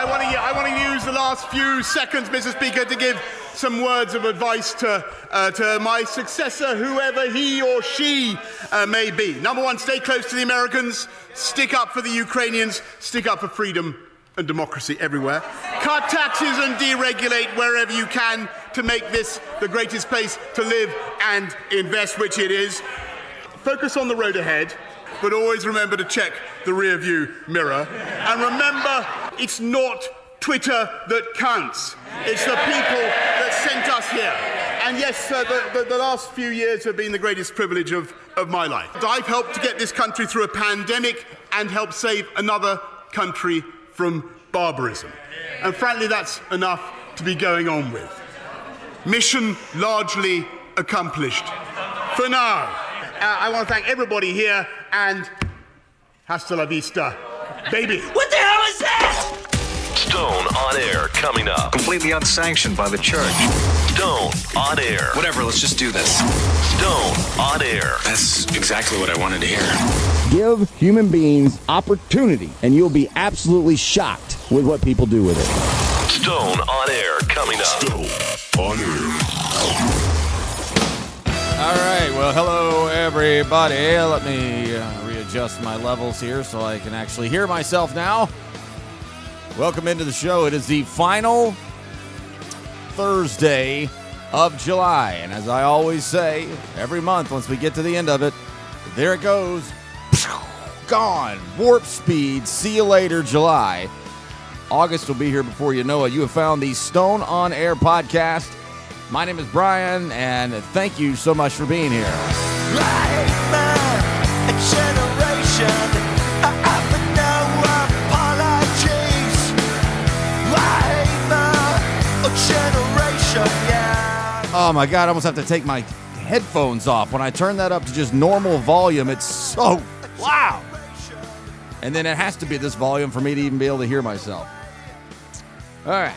I want to I want to use the last few seconds, Mr. Speaker, to give some words of advice to uh, to my successor, whoever he or she uh, may be. Number one, stay close to the Americans. Stick up for the Ukrainians. Stick up for freedom and democracy everywhere. Cut taxes and deregulate wherever you can to make this the greatest place to live and invest, which it is. Focus on the road ahead, but always remember to check the rear view mirror. And remember, it's not Twitter that counts, it's the people that sent us here. And yes, uh, the, the, the, last few years have been the greatest privilege of, of my life. I've helped to get this country through a pandemic and helped save another country from barbarism. And frankly, that's enough to be going on with. Mission largely accomplished. For now, Uh, I want to thank everybody here and hasta la vista, baby. What the hell is that? Stone on air coming up. Completely unsanctioned by the church. Stone on air. Whatever, let's just do this. Stone on air. That's exactly what I wanted to hear. Give human beings opportunity, and you'll be absolutely shocked with what people do with it. Stone on air coming up. Stone on air. All right. Well, hello, everybody. Let me uh, readjust my levels here so I can actually hear myself now. Welcome into the show. It is the final Thursday of July. And as I always say, every month, once we get to the end of it, there it goes. Gone. Warp speed. See you later, July. August will be here before you know it. You have found the Stone on Air podcast. My name is Brian, and thank you so much for being here. Oh my god, I almost have to take my headphones off. When I turn that up to just normal volume, it's so loud. And then it has to be this volume for me to even be able to hear myself. All right.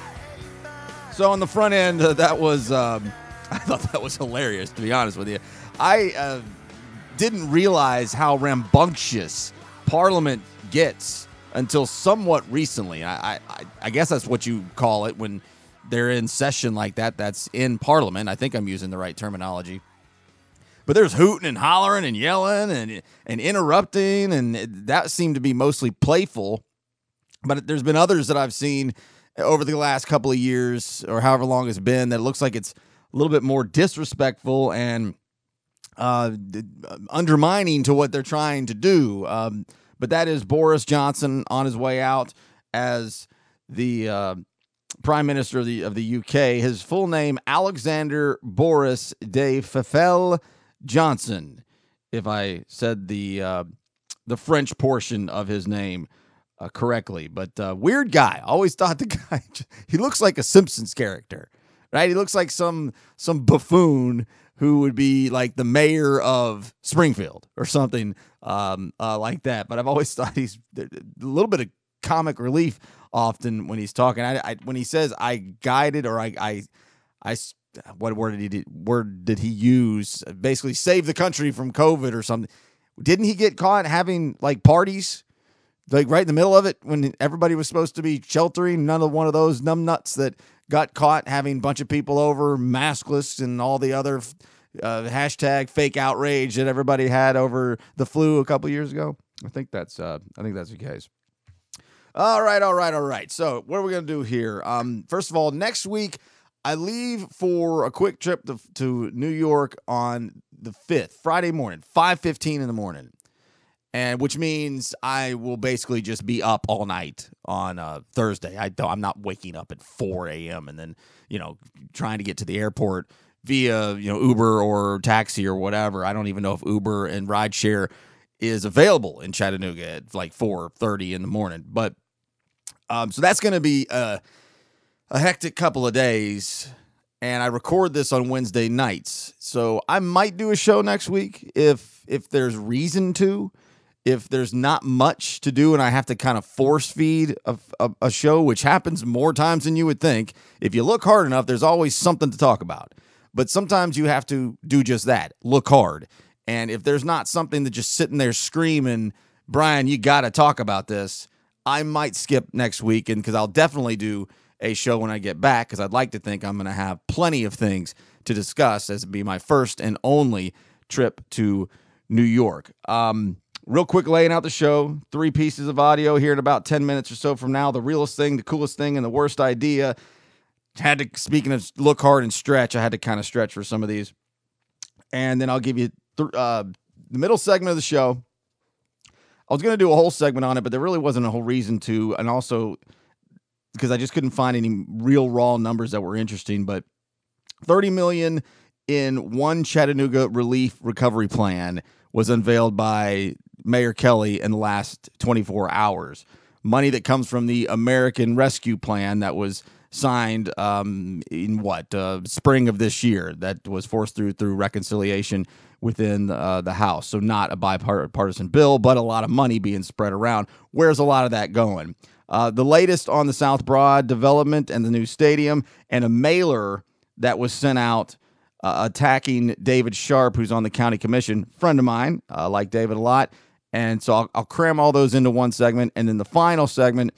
So on the front end, uh, that was um, I thought that was hilarious. To be honest with you, I uh, didn't realize how rambunctious Parliament gets until somewhat recently. I, I I guess that's what you call it when they're in session like that. That's in Parliament. I think I'm using the right terminology. But there's hooting and hollering and yelling and and interrupting, and that seemed to be mostly playful. But there's been others that I've seen over the last couple of years or however long it's been that it looks like it's a little bit more disrespectful and uh, undermining to what they're trying to do. Um, but that is Boris Johnson on his way out as the uh, Prime Minister of the of the UK. His full name Alexander Boris de Pfeffel Johnson. If I said the uh, the French portion of his name uh, correctly. But uh, weird guy. Always thought the guy he looks like a Simpsons character, right? He looks like some some buffoon who would be like the mayor of Springfield or something um, uh, like that. But I've always thought he's a little bit of comic relief often when he's talking. I, I when he says I guided or I I I what word did he word did he use? Basically, save the country from COVID or something. Didn't he get caught having like parties like right in the middle of it when everybody was supposed to be sheltering. None of one of those numbnuts that got caught having a bunch of people over maskless and all the other uh, hashtag fake outrage that everybody had over the flu a couple years ago. I think that's uh, I think that's the case. All right, all right, all right. So what are we gonna do here? Um, first of all, next week I leave for a quick trip to, to New York on the fifth, Friday morning, five fifteen in the morning and which means I will basically just be up all night on uh, Thursday. I don't, I'm not waking up at 4 a.m. and then you know trying to get to the airport via you know Uber or taxi or whatever. I don't even know if Uber and rideshare is available in Chattanooga at like 4:30 in the morning. But um, so that's going to be a, a hectic couple of days. And I record this on Wednesday nights, so I might do a show next week if if there's reason to if there's not much to do and I have to kind of force feed a, a, a, show, which happens more times than you would think, if you look hard enough, there's always something to talk about. But sometimes you have to do just that look hard. And if there's not something that just sitting there screaming, Brian, you got to talk about this, I might skip next week, and because I'll definitely do a show when I get back, because I'd like to think I'm going to have plenty of things to discuss as it be my first and only trip to New York. Um, real quick, laying out the show, three pieces of audio here in about 10 minutes or so from now. The realest thing, the coolest thing, and the worst idea. Had to, speaking of look hard and stretch, I had to kind of stretch for some of these. And then I'll give you th- uh, the middle segment of the show. I was going to do a whole segment on it, but there really wasn't a whole reason to. And also, because I just couldn't find any real raw numbers that were interesting. But 30 million in one Chattanooga relief recovery plan was unveiled by Mayor Kelly in the last 24 hours. Money that comes from the American Rescue Plan that was signed um, in what uh, spring of this year that was forced through through reconciliation within uh, the House. So not a bipartisan bill, but a lot of money being spread around. Where's a lot of that going? Uh, the latest on the South Broad development and the new stadium, and a mailer that was sent out uh, attacking David Sharpe, who's on the county commission, friend of mine. I like David a lot. And so I'll, I'll, cram all those into one segment. And then the final segment,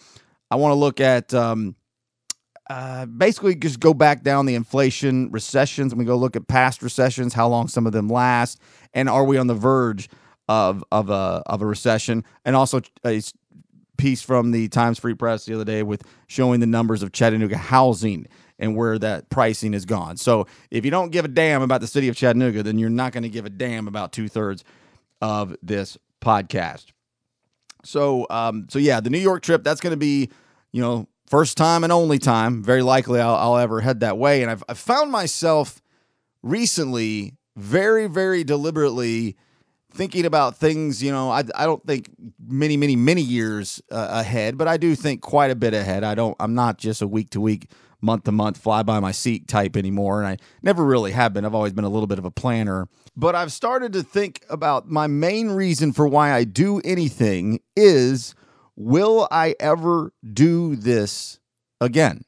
I want to look at um, uh, basically just go back down the inflation recessions. And we go look at past recessions, how long some of them last, and are we on the verge of of a of a recession? And also a piece from the Times Free Press the other day with showing the numbers of Chattanooga housing and where that pricing is gone. So if you don't give a damn about the city of Chattanooga, then you're not going to give a damn about two thirds of this podcast. So, um, so yeah, the New York trip that's going to be, you know, first time and only time. Very likely I'll, I'll ever head that way. And I've, I've found myself recently very, very deliberately thinking about things, you know, I, I don't think many, many, many years uh, ahead, but I do think quite a bit ahead. I don't, I'm not just a week to week, month to month, fly by my seat type anymore. And I never really have been. I've always been a little bit of a planner. But I've started to think about my main reason for why I do anything is will I ever do this again?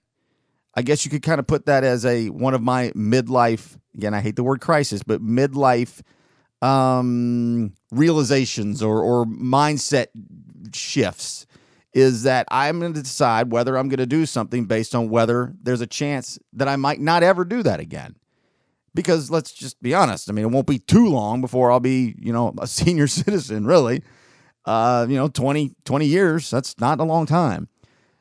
I guess you could kind of put that as a one of my midlife, again, I hate the word crisis, but midlife um, realizations or, or mindset shifts is that I'm going to decide whether I'm going to do something based on whether there's a chance that I might not ever do that again. Because let's just be honest. I mean, it won't be too long before I'll be, you know, a senior citizen, really. Uh, you know, 20, 20 years, that's not a long time.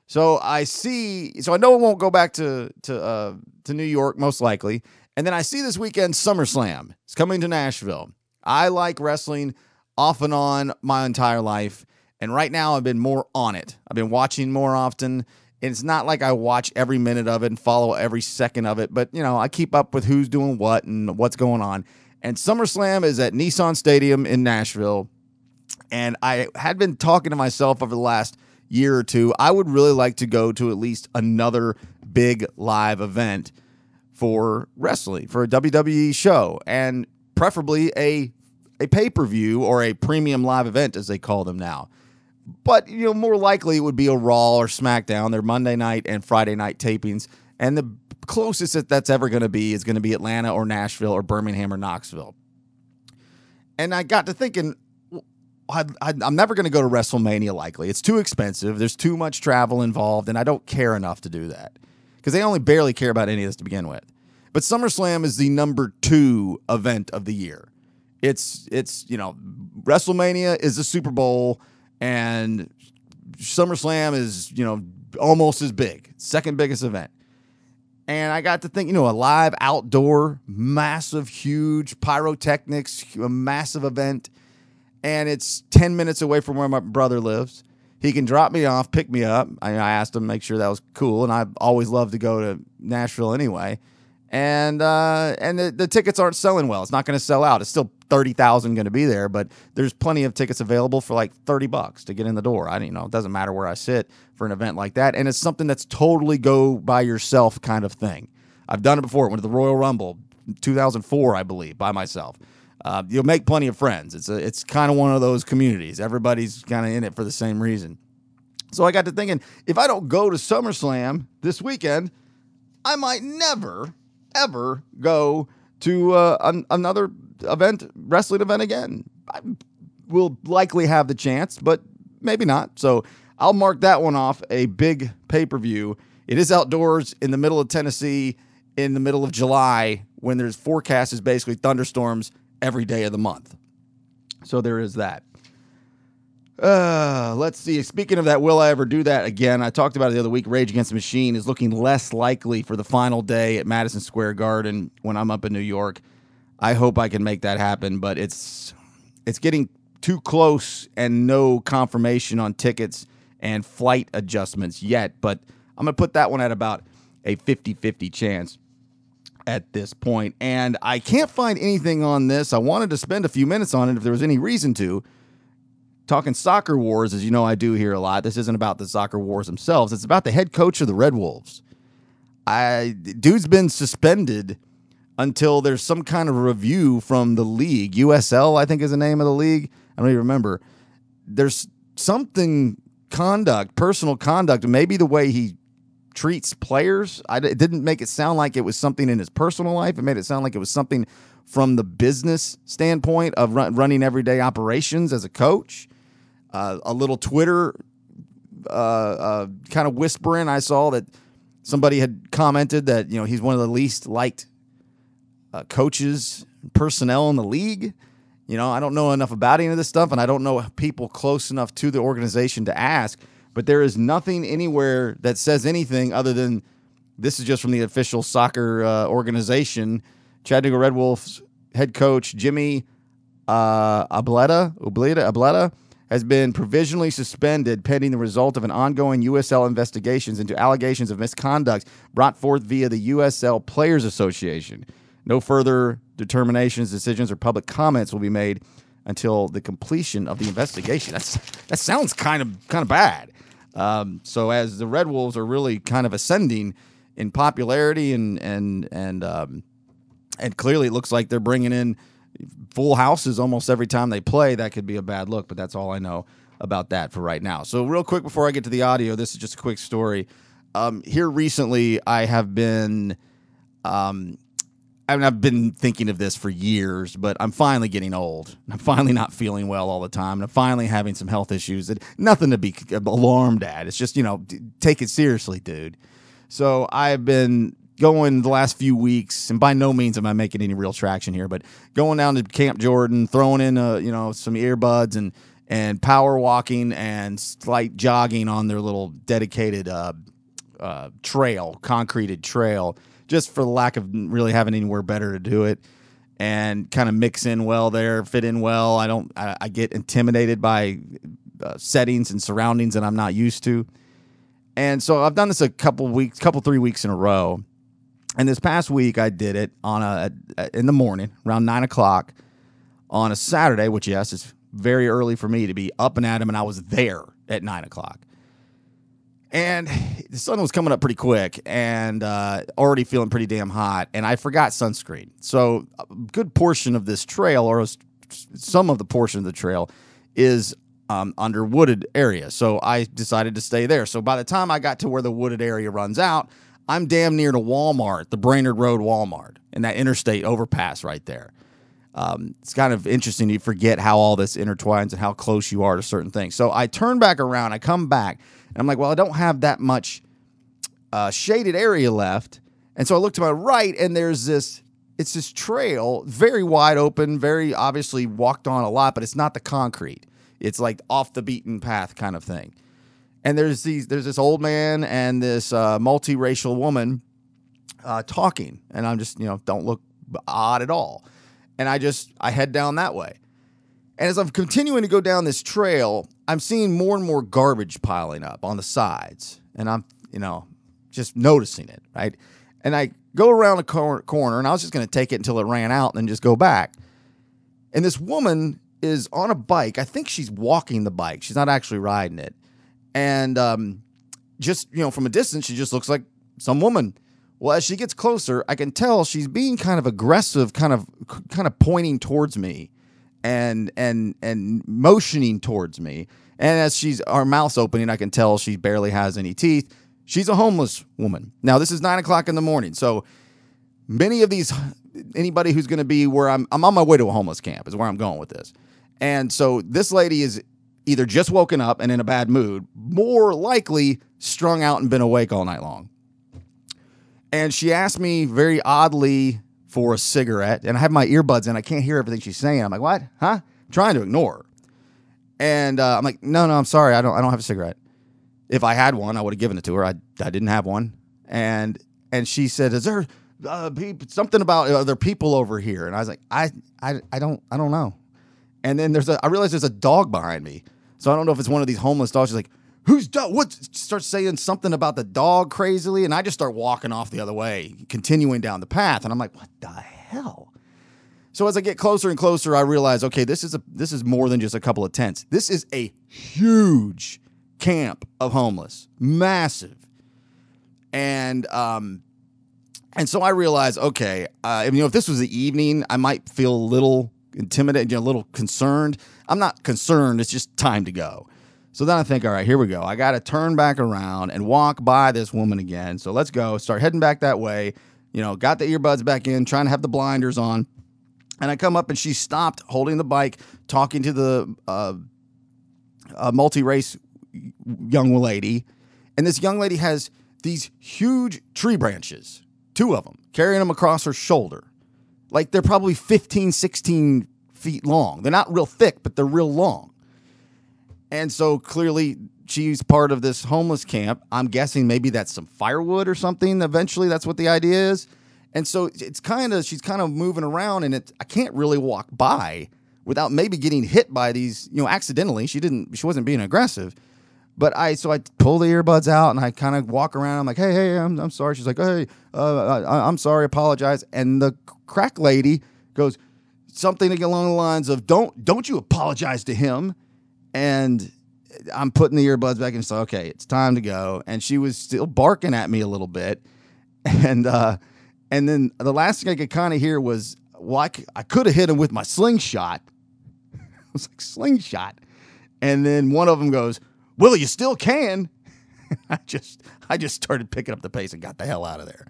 So I see, so I know it won't go back to to uh, to New York most likely, and then I see this weekend SummerSlam. It's coming to Nashville. I like wrestling off and on my entire life. And right now, I've been more on it. I've been watching more often. And it's not like I watch every minute of it and follow every second of it, but you know, I keep up with who's doing what and what's going on. And SummerSlam is at Nissan Stadium in Nashville. And I had been talking to myself over the last year or two. I would really like to go to at least another big live event for wrestling, for a WWE show, and preferably a a pay per view or a premium live event, as they call them now. But you know, more likely it would be a Raw or SmackDown. They're Monday night and Friday night tapings, and the closest that that's ever going to be is going to be Atlanta or Nashville or Birmingham or Knoxville. And I got to thinking, i am never going to go to WrestleMania. Likely, it's too expensive. There's too much travel involved, and I don't care enough to do that because they only barely care about any of this to begin with. But SummerSlam is the number two event of the year. It's it's you know WrestleMania is the Super Bowl and SummerSlam is you know almost as big, second biggest event. And I got to think, you know, a live outdoor, massive, huge pyrotechnics, a massive event. And it's 10 minutes away from where my brother lives. He can drop me off, pick me up. I, I asked him make sure that was cool. And I always love to go to Nashville anyway and uh, and the, the tickets aren't selling well. It's not going to sell out. It's still thirty thousand going to be there, but there's plenty of tickets available for like thirty bucks to get in the door. I don't you know. It doesn't matter where I sit for an event like that, and it's something that's totally go by yourself kind of thing. I've done it before. Went to the Royal Rumble, 2004, I believe, by myself. Uh, you'll make plenty of friends. It's a, it's kind of one of those communities. Everybody's kind of in it for the same reason. So I got to thinking, if I don't go to SummerSlam this weekend, I might never ever go to uh, an, another event, wrestling event again. I will likely have the chance, but maybe not. So I'll mark that one off a big pay per view. It is outdoors in the middle of Tennessee in the middle of July when there's forecast is basically thunderstorms every day of the month. So there is that. Uh, let's see. Speaking of that, will I ever do that again? I talked about it the other week. Rage Against the Machine is looking less likely for the final day at Madison Square Garden when I'm up in New York. I hope I can make that happen, but it's it's getting too close and no confirmation on tickets and flight adjustments yet. But I'm gonna put that one at about a 50-50 chance at this point. And I can't find anything on this. I wanted to spend a few minutes on it if there was any reason to talking soccer wars, as you know, I do here a lot. This isn't about the soccer wars themselves. It's about the head coach of the Red Wolves. I dude's been suspended until there's some kind of review from the league. USL, I think, is the name of the league. I don't even remember. There's something conduct, personal conduct, maybe the way he treats players. I, it didn't make it sound like it was something in his personal life. It made it sound like it was something from the business standpoint of run, running everyday operations as a coach uh, a little Twitter uh, uh, kind of whispering. I saw that somebody had commented that you know he's one of the least liked uh, coaches personnel in the league. You know, I don't know enough about any of this stuff, and I don't know people close enough to the organization to ask. But there is nothing anywhere that says anything other than this is just from the official soccer uh, organization. Chattanooga Red Wolves head coach Jimmy uh, Ableta, Ableta, Ableta has been provisionally suspended pending the result of an ongoing USL investigations into allegations of misconduct brought forth via the USL Players Association. No further determinations, decisions, or public comments will be made until the completion of the investigation. That's that sounds kind of kind of bad. Um, so as the Red Wolves are really kind of ascending in popularity and and and um, and clearly it looks like they're bringing in full houses almost every time they play, that could be a bad look. But that's all I know about that for right now. So, real quick before I get to the audio, this is just a quick story. Um, here recently, I have been, um, I mean, I've been thinking of this for years, but I'm finally getting old. I'm finally not feeling well all the time. And I'm finally having some health issues that nothing to be alarmed at. It's just, you know, take it seriously, dude. So I've been going the last few weeks, and by no means am I making any real traction here, but going down to Camp Jordan, throwing in uh, you know some earbuds and and power walking and slight jogging on their little dedicated uh, uh, trail, concreted trail, just for the lack of really having anywhere better to do it, and kind of mix in well there, fit in well. I don't, I, I get intimidated by uh, settings and surroundings that I'm not used to. And so I've done this a couple weeks, couple three weeks in a row, and this past week, I did it on a, a in the morning around nine o'clock on a Saturday, which yes is very early for me to be up and at him, and I was there at nine o'clock. And the sun was coming up pretty quick, and uh, already feeling pretty damn hot. And I forgot sunscreen, so a good portion of this trail, or some of the portion of the trail, is um, under wooded area. So I decided to stay there. So by the time I got to where the wooded area runs out, I'm damn near to Walmart, the Brainerd Road Walmart, and that interstate overpass right there. Um, it's kind of interesting. You forget how all this intertwines and how close you are to certain things. So I turn back around, I come back, and I'm like, well, I don't have that much uh, shaded area left. And so I look to my right, and there's this. It's this trail, very wide open, very obviously walked on a lot, but it's not the concrete. It's like off the beaten path kind of thing and there's these there's this old man and this uh, multiracial woman uh, talking, and I'm just you know don't look odd at all, and I just I head down that way, and as I'm continuing to go down this trail, I'm seeing more and more garbage piling up on the sides, and I'm you know just noticing it right, and I go around a cor- corner, and I was just going to take it until it ran out, and then just go back, and this woman is on a bike. I think she's walking the bike. She's not actually riding it. And um, just you know from a distance she just looks like some woman. Well as she gets closer i can tell she's being kind of aggressive kind of kind of pointing towards me and and and motioning towards me. And as she's our mouth's opening i can tell she barely has any teeth. She's a homeless woman. Now this is nine o'clock in the morning so many of these anybody who's going to be where I'm, I'm on my way to a homeless camp is where i'm going with this. And so this lady is either just woken up and in a bad mood, more likely strung out and been awake all night long. And she asked me very oddly for a cigarette, and I have my earbuds in. I can't hear everything she's saying. I'm like, "What? Huh?" trying to ignore her. And uh, I'm like, "No, no, I'm sorry. I don't. I don't have a cigarette. If I had one, I would have given it to her. I, I didn't have one." And and she said, "Is there uh, something about uh, other people over here?" And I was like, "I, I, I don't, I don't know." And then there's a, I realized there's a dog behind me, so I don't know if it's one of these homeless dogs. She's like, "Who's dog?" What? Starts saying something about the dog crazily, and I just start walking off the other way, continuing down the path, and I'm like, "What the hell?" So as I get closer and closer, I realize, okay, this is a this is more than just a couple of tents. This is a huge camp of homeless, massive, and um, and so I realize, okay, uh, you know, if this was the evening, I might feel a little intimidated, you know, a little concerned. I'm not concerned. It's just time to go. So then I think, all right, here we go. I got to turn back around and walk by this woman again. So let's go. Start heading back that way. You know, got the earbuds back in, trying to have the blinders on. And I come up and she stopped holding the bike, talking to the uh, multi race young lady. And this young lady has these huge tree branches, two of them, carrying them across her shoulder. Like they're probably 15, 16 feet long. They're not real thick, but they're real long. And so clearly she's part of this homeless camp. I'm guessing maybe that's some firewood or something. Eventually, that's what the idea is. And so it's kind of she's kind of moving around, and it I can't really walk by without maybe getting hit by these, you know, accidentally. She didn't, she wasn't being aggressive. But I, so I pull the earbuds out and I kind of walk around. I'm like, hey, hey, I'm, I'm sorry. She's like, hey, uh, I, I'm sorry, apologize. And the crack lady goes something along the lines of, don't, don't you apologize to him. And I'm putting the earbuds back and like, okay, it's time to go. And she was still barking at me a little bit. And, uh, and then the last thing I could kind of hear was, well, I, c- I could have hit him with my slingshot. I was like, slingshot. And then one of them goes, well, you still can. I just, I just started picking up the pace and got the hell out of there.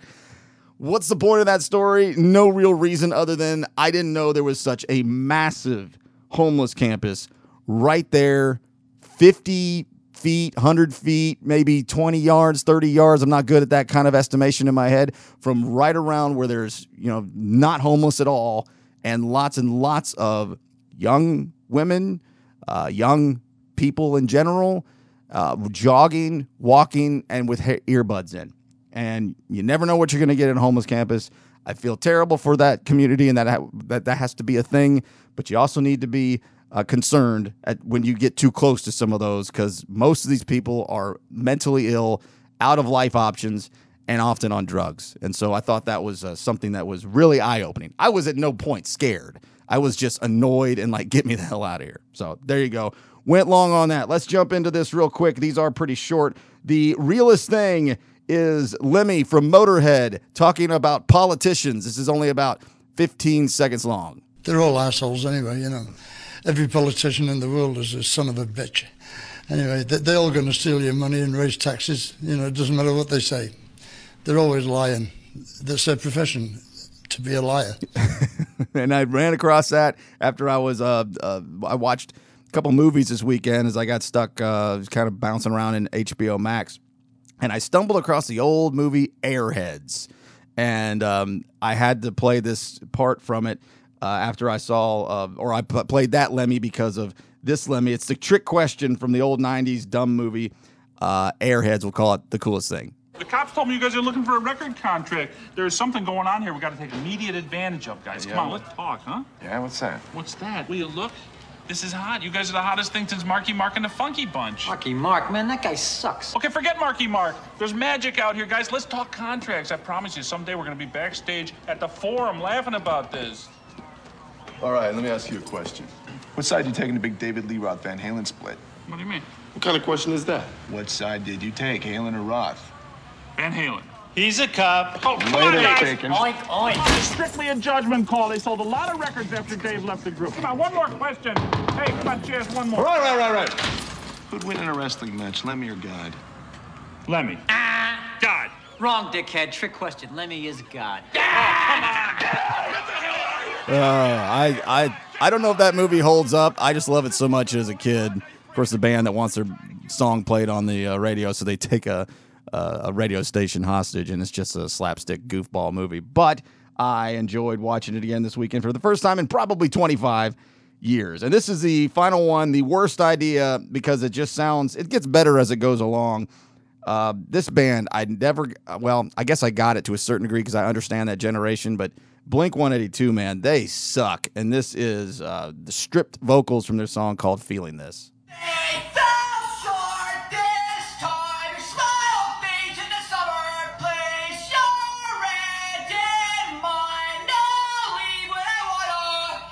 What's the point of that story? No real reason other than I didn't know there was such a massive homeless campus right there, 50 feet, 100 feet, maybe 20 yards, 30 yards. I'm not good at that kind of estimation in my head from right around where there's, you know, not homeless at all and lots and lots of young women, uh, young people in general, uh, jogging, walking, and with earbuds in. And you never know what you're going to get in a homeless campus. I feel terrible for that community, and that ha- that that has to be a thing. But you also need to be uh, concerned at when you get too close to some of those, because most of these people are mentally ill, out of life options, and often on drugs. And so I thought that was uh, something that was really eye opening. I was at no point scared. I was just annoyed and like, get me the hell out of here. So there you go. Went long on that. Let's jump into this real quick. These are pretty short. The realest thing is Lemmy from Motorhead talking about politicians. This is only about 15 seconds long. They're all assholes anyway, you know. Every politician in the world is a son of a bitch. Anyway, they- they're all going to steal your money and raise taxes. You know, it doesn't matter what they say. They're always lying. That's their profession, to be a liar. and I ran across that after I was uh, uh I watched a couple movies this weekend as I got stuck uh kind of bouncing around in HBO Max, and I stumbled across the old movie Airheads, and um, I had to play this part from it uh, after I saw uh, or I p- played that Lemmy because of this Lemmy. It's the trick question from the old '90s dumb movie uh, Airheads. We'll call it the coolest thing. The cops told me you guys are looking for a record contract. There's something going on here we got to take immediate advantage of, guys. Come on, let's talk, huh? Yeah, what's that? What's that? Will you look? This is hot. You guys are the hottest thing since Marky Mark and the Funky Bunch. Marky Mark, man, that guy sucks. Okay, forget Marky Mark. There's magic out here, guys. Let's talk contracts. I promise you, someday we're gonna be backstage at the forum laughing about this. All right, let me ask you a question. What side did you taking in the big David Lee Roth Van Halen split? What do you mean? What kind of question is that? What side did you take, Halen or Roth? Van Halen. He's a cop. Oh, come on, Later, guys. Bacon. Oink, oink. It's strictly a judgment call. They sold a lot of records after Dave left the group. Come on, one more question. Hey, come on, cheers, one more. Right, right, right, right. Who'd win in a wrestling match, Lemmy or God? Lemmy. Ah! God. Wrong, dickhead. Trick question. Lemmy is God. Come on, God. Uh, I I I don't know if that movie holds up. I just love it so much as a kid. Of course, the band that wants their song played on the uh, radio, so they take a uh, a radio station hostage, and it's just a slapstick goofball movie. But I enjoyed watching it again this weekend for the first time in probably 25 years. And this is the final one, the worst idea because it just sounds, it gets better as it goes along. Uh, this band, I never, well, I guess I got it to a certain degree because I understand that generation, but Blink 182, man, they suck. And this is uh, the stripped vocals from their song called Feeling This.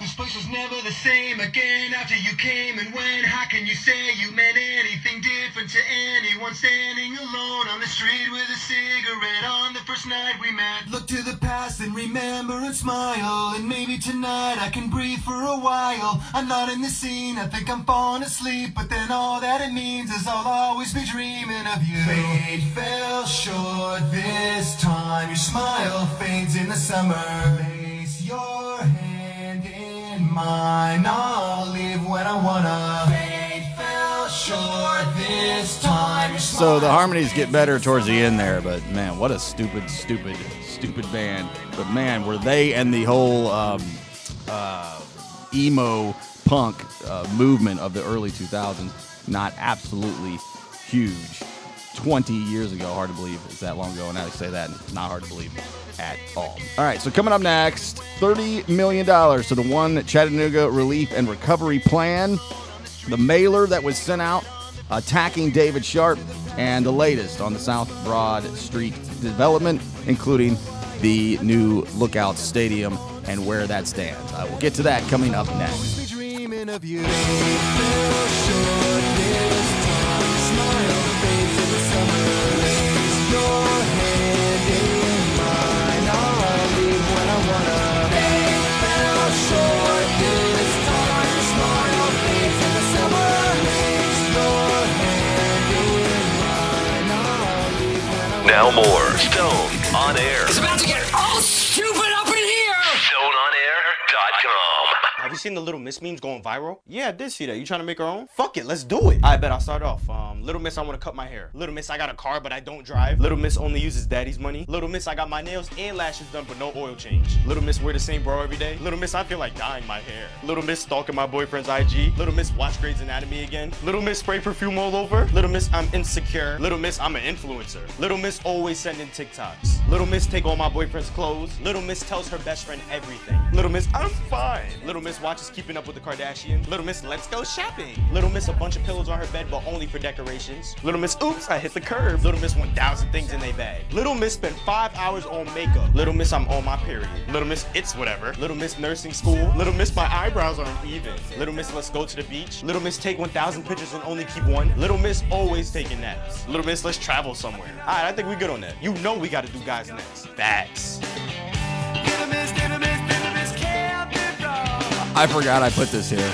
This place was never the same again after you came and went. How can you say you meant anything different to anyone standing alone on the street with a cigarette on the first night we met? Look to the past and remember and smile. And maybe tonight I can breathe for a while. I'm not in the scene, I think I'm falling asleep. But then all that it means is I'll always be dreaming of you. Fate fell short this time. Your smile fades in the summer. Place your hand mine. I'll when I wanna. Fell short this time. So the harmonies get better towards the end there, but man, what a stupid, stupid, stupid band. But man, were they and the whole um, uh, emo punk uh, movement of the early 2000s not absolutely huge? 20 years ago, hard to believe it's that long ago. And I say that, not hard to believe at all. All right, so coming up next $30 million to the One Chattanooga Relief and Recovery Plan the mailer that was sent out attacking David Sharpe, and the latest on the South Broad Street development, including the new Lookout Stadium and where that stands. I will get to that coming up next. Now more Stone on Air. It's about to get you seen the Little Miss memes going viral? Yeah, I did see that. You trying to make her own? Fuck it, let's do it. I bet I'll start off. Um, Little Miss, I want to cut my hair. Little Miss, I got a car but I don't drive. Little Miss only uses daddy's money. Little Miss, I got my nails and lashes done but no oil change. Little Miss, wear the same bra every day. Little Miss, I feel like dyeing my hair. Little Miss, stalking my boyfriend's IG. Little Miss, watch Grey's Anatomy again. Little Miss, spray perfume all over. Little Miss, I'm insecure. Little Miss, I'm an influencer. Little Miss, always sending TikToks. Little Miss, take all my boyfriend's clothes. Little Miss tells her best friend everything. Little Miss, I'm fine. Little Miss watches Keeping Up with the Kardashians. Little Miss, let's go shopping. Little Miss, a bunch of pillows on her bed, but only for decorations. Little Miss, oops, I hit the curb. Little Miss, 1,000 things in they bag. Little Miss spent five hours on makeup. Little Miss, I'm on my period. Little Miss, it's whatever. Little Miss, nursing school. Little Miss, my eyebrows aren't even. Little Miss, let's go to the beach. Little Miss, take 1,000 pictures and only keep one. Little Miss, always taking naps. Little Miss, let's travel somewhere. All right, I think we good on that. You know we got to do guys next. Facts. I forgot I put this here.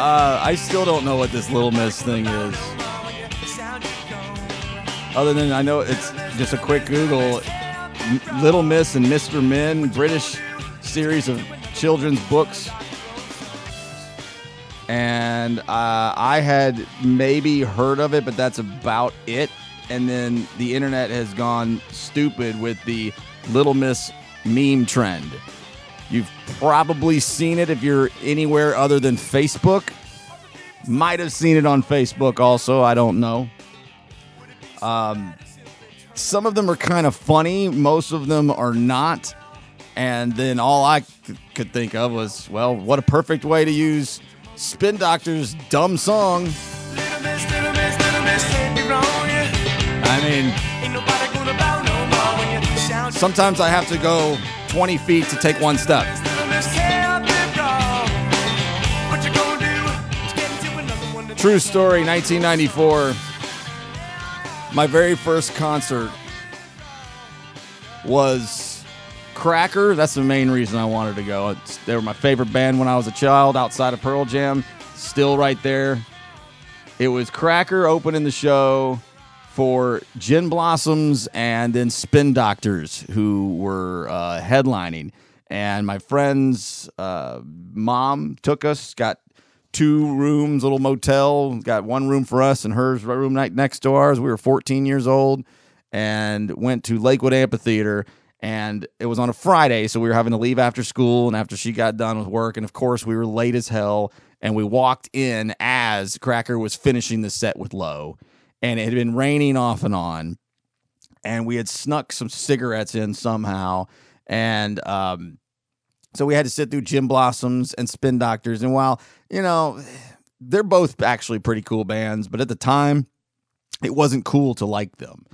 uh, I still don't know what this Little Miss thing is. Other than I know it's just a quick Google. Little Miss and Mr. Men, British series of children's books. And uh, I had maybe heard of it, but that's about it. And then the internet has gone stupid with the Little Miss meme trend. You've probably seen it if you're anywhere other than Facebook. Might have seen it on Facebook also. I don't know. Um, some of them are kind of funny. Most of them are not. And then all I could think of was, well, what a perfect way to use Spin Doctor's dumb song. I mean, sometimes I have to go 20 feet to take one step. True story, 1994. My very first concert was Cracker. That's the main reason I wanted to go. They were my favorite band when I was a child outside of Pearl Jam. Still right there. It was Cracker opening the show for Gin Blossoms and then Spin Doctors, who were uh, headlining. And my friend's uh, mom took us, got two rooms, little motel. Got one room for us and hers room night next to ours. We were 14 years old and went to Lakewood Amphitheater. And it was on a Friday, so we were having to leave after school. And after she got done with work, and of course we were late as hell. And we walked in as Cracker was finishing the set with Low, and it had been raining off and on and we had snuck some cigarettes in somehow. And um, so we had to sit through Gin Blossoms and Spin Doctors. And while, you know, they're both actually pretty cool bands, but at the time, it wasn't cool to like them.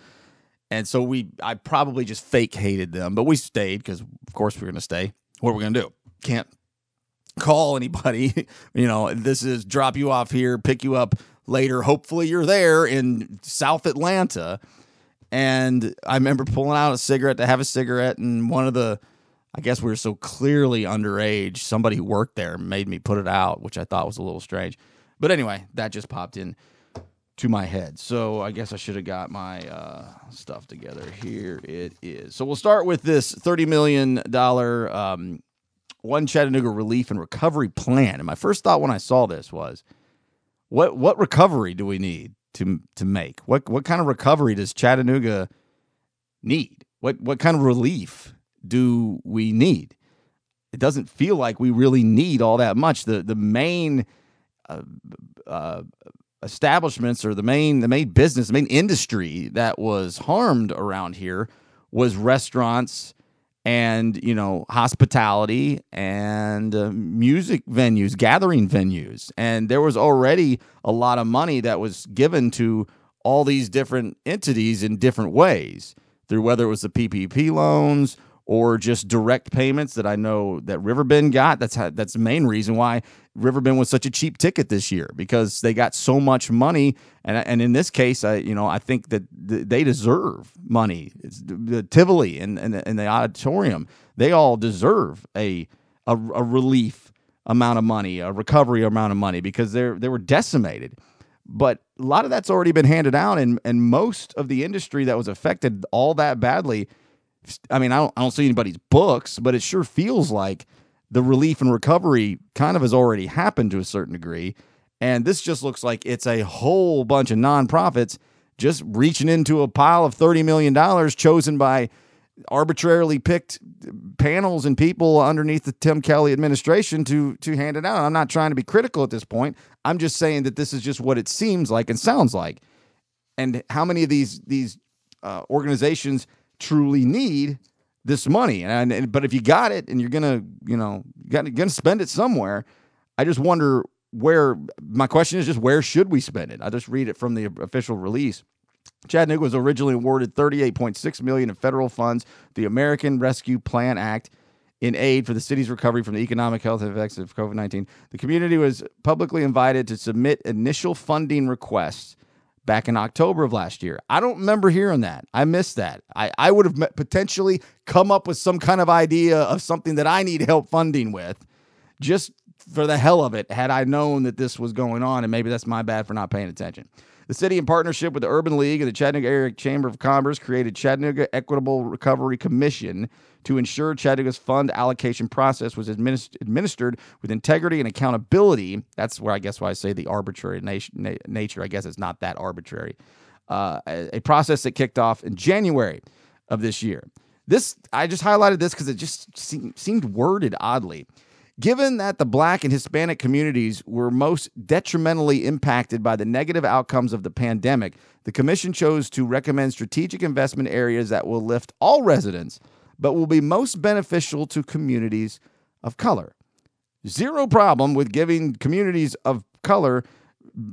And so we, I probably just fake hated them, but we stayed because, of course, we are going to stay. What are we going to do? Can't call anybody. you know, this is drop you off here, pick you up later. Hopefully, you're there in South Atlanta and I remember pulling out a cigarette to have a cigarette, and one of the, I guess we were so clearly underage, somebody worked there made me put it out, which I thought was a little strange. But anyway, that just popped in to my head. So I guess I should have got my uh, stuff together. Here it is. So we'll start with this $30 million um, One Chattanooga Relief and Recovery Plan. And my first thought when I saw this was, what what recovery do we need? to to make? What what kind of recovery does Chattanooga need? What what kind of relief do we need? It doesn't feel like we really need all that much. The the main uh, uh, establishments or the main the main business, the main industry that was harmed around here was restaurants and you know hospitality and uh, music venues gathering venues. And there was already a lot of money that was given to all these different entities in different ways through whether it was the PPP loans or just direct payments that I know that Riverbend got. That's how, that's the main reason why Riverbend was such a cheap ticket this year because they got so much money. And and in this case, I you know I think that they deserve money. It's the Tivoli and, and and the auditorium, they all deserve a, a a relief amount of money, a recovery amount of money because they're they were decimated. But a lot of that's already been handed out, and and most of the industry that was affected all that badly I mean, I don't, I don't see anybody's books, but it sure feels like the relief and recovery kind of has already happened to a certain degree. And this just looks like it's a whole bunch of nonprofits just reaching into a pile of $30 million chosen by arbitrarily picked panels and people underneath the Tim Kelly administration to to hand it out. I'm not trying to be critical at this point. I'm just saying that this is just what it seems like and sounds like. And how many of these these uh, organizations truly need this money. And, and but if you got it and you're gonna, you know, got gonna spend it somewhere, I just wonder where. My question is just where should we spend it? I just read it from the official release. Chattanooga was originally awarded 38.6 million in federal funds, the American Rescue Plan Act, in aid for the city's recovery from the economic health effects of COVID-19. The community was publicly invited to submit initial funding requests back in October of last year. I don't remember hearing that. I missed that. I, I would have potentially come up with some kind of idea of something that I need help funding with just for the hell of it had I known that this was going on. And maybe that's my bad for not paying attention. The city, in partnership with the Urban League and the Chattanooga Area Chamber of Commerce, created Chattanooga Equitable Recovery Commission to ensure Chattanooga's fund allocation process was administered with integrity and accountability. That's where I guess why I say the arbitrary na- nature. I guess it's not that arbitrary. Uh, a, process that kicked off in January of this year. This I just highlighted this because it just seemed worded oddly. Given that the black and Hispanic communities were most detrimentally impacted by the negative outcomes of the pandemic, the commission chose to recommend strategic investment areas that will lift all residents but will be most beneficial to communities of color. Zero problem with giving communities of color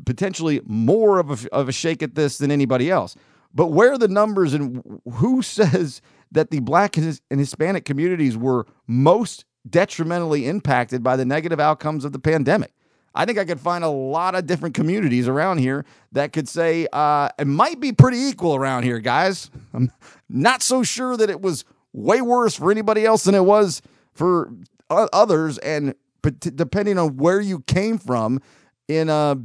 potentially more of a, of a shake at this than anybody else. But where are the numbers and who says that the black and Hispanic communities were most detrimentally impacted by the negative outcomes of the pandemic? I think I could find a lot of different communities around here that could say uh, it might be pretty equal around here, guys. I'm not so sure that it was way worse for anybody else than it was for others. And depending on where you came from in uh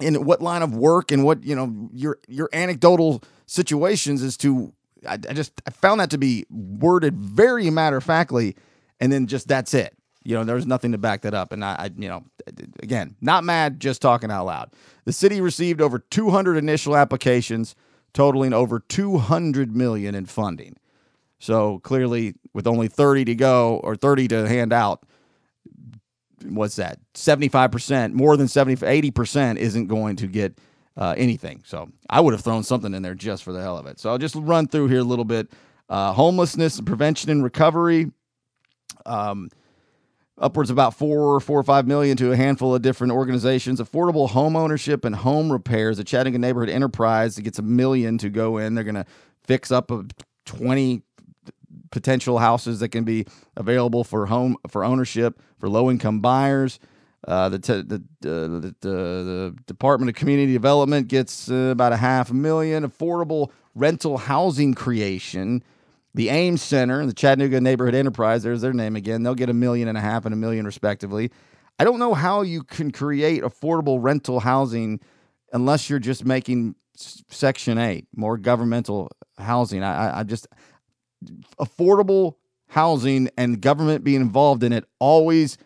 in what line of work and what you know your your anecdotal situations as to I, I just I found that to be worded very matter of factly, and then just that's it. You know, there's nothing to back that up. And I, I, you know, again, not mad, just talking out loud. The city received over 200 initial applications, totaling over 200 million in funding. So clearly, with only 30 to go or 30 to hand out, what's that? 75%, more than 70, 80% isn't going to get uh, anything. So I would have thrown something in there just for the hell of it. So I'll just run through here a little bit. Uh, homelessness prevention and recovery. Um, upwards of about four, or four or five million to a handful of different organizations. Affordable home ownership and home repairs. The Chattanooga Neighborhood Enterprise gets a million to go in. They're going to fix up a 20 potential houses that can be available for home for ownership for low income buyers. Uh, the, t- the, the, the, the Department of Community Development gets uh, about a half a million. Affordable rental housing creation. The Ames Center, and the Chattanooga Neighborhood Enterprise, there's their name again. They'll get a million and a half and a million respectively. I don't know how you can create affordable rental housing unless you're just making Section 8, more governmental housing. I, I just, affordable housing and government being involved in it always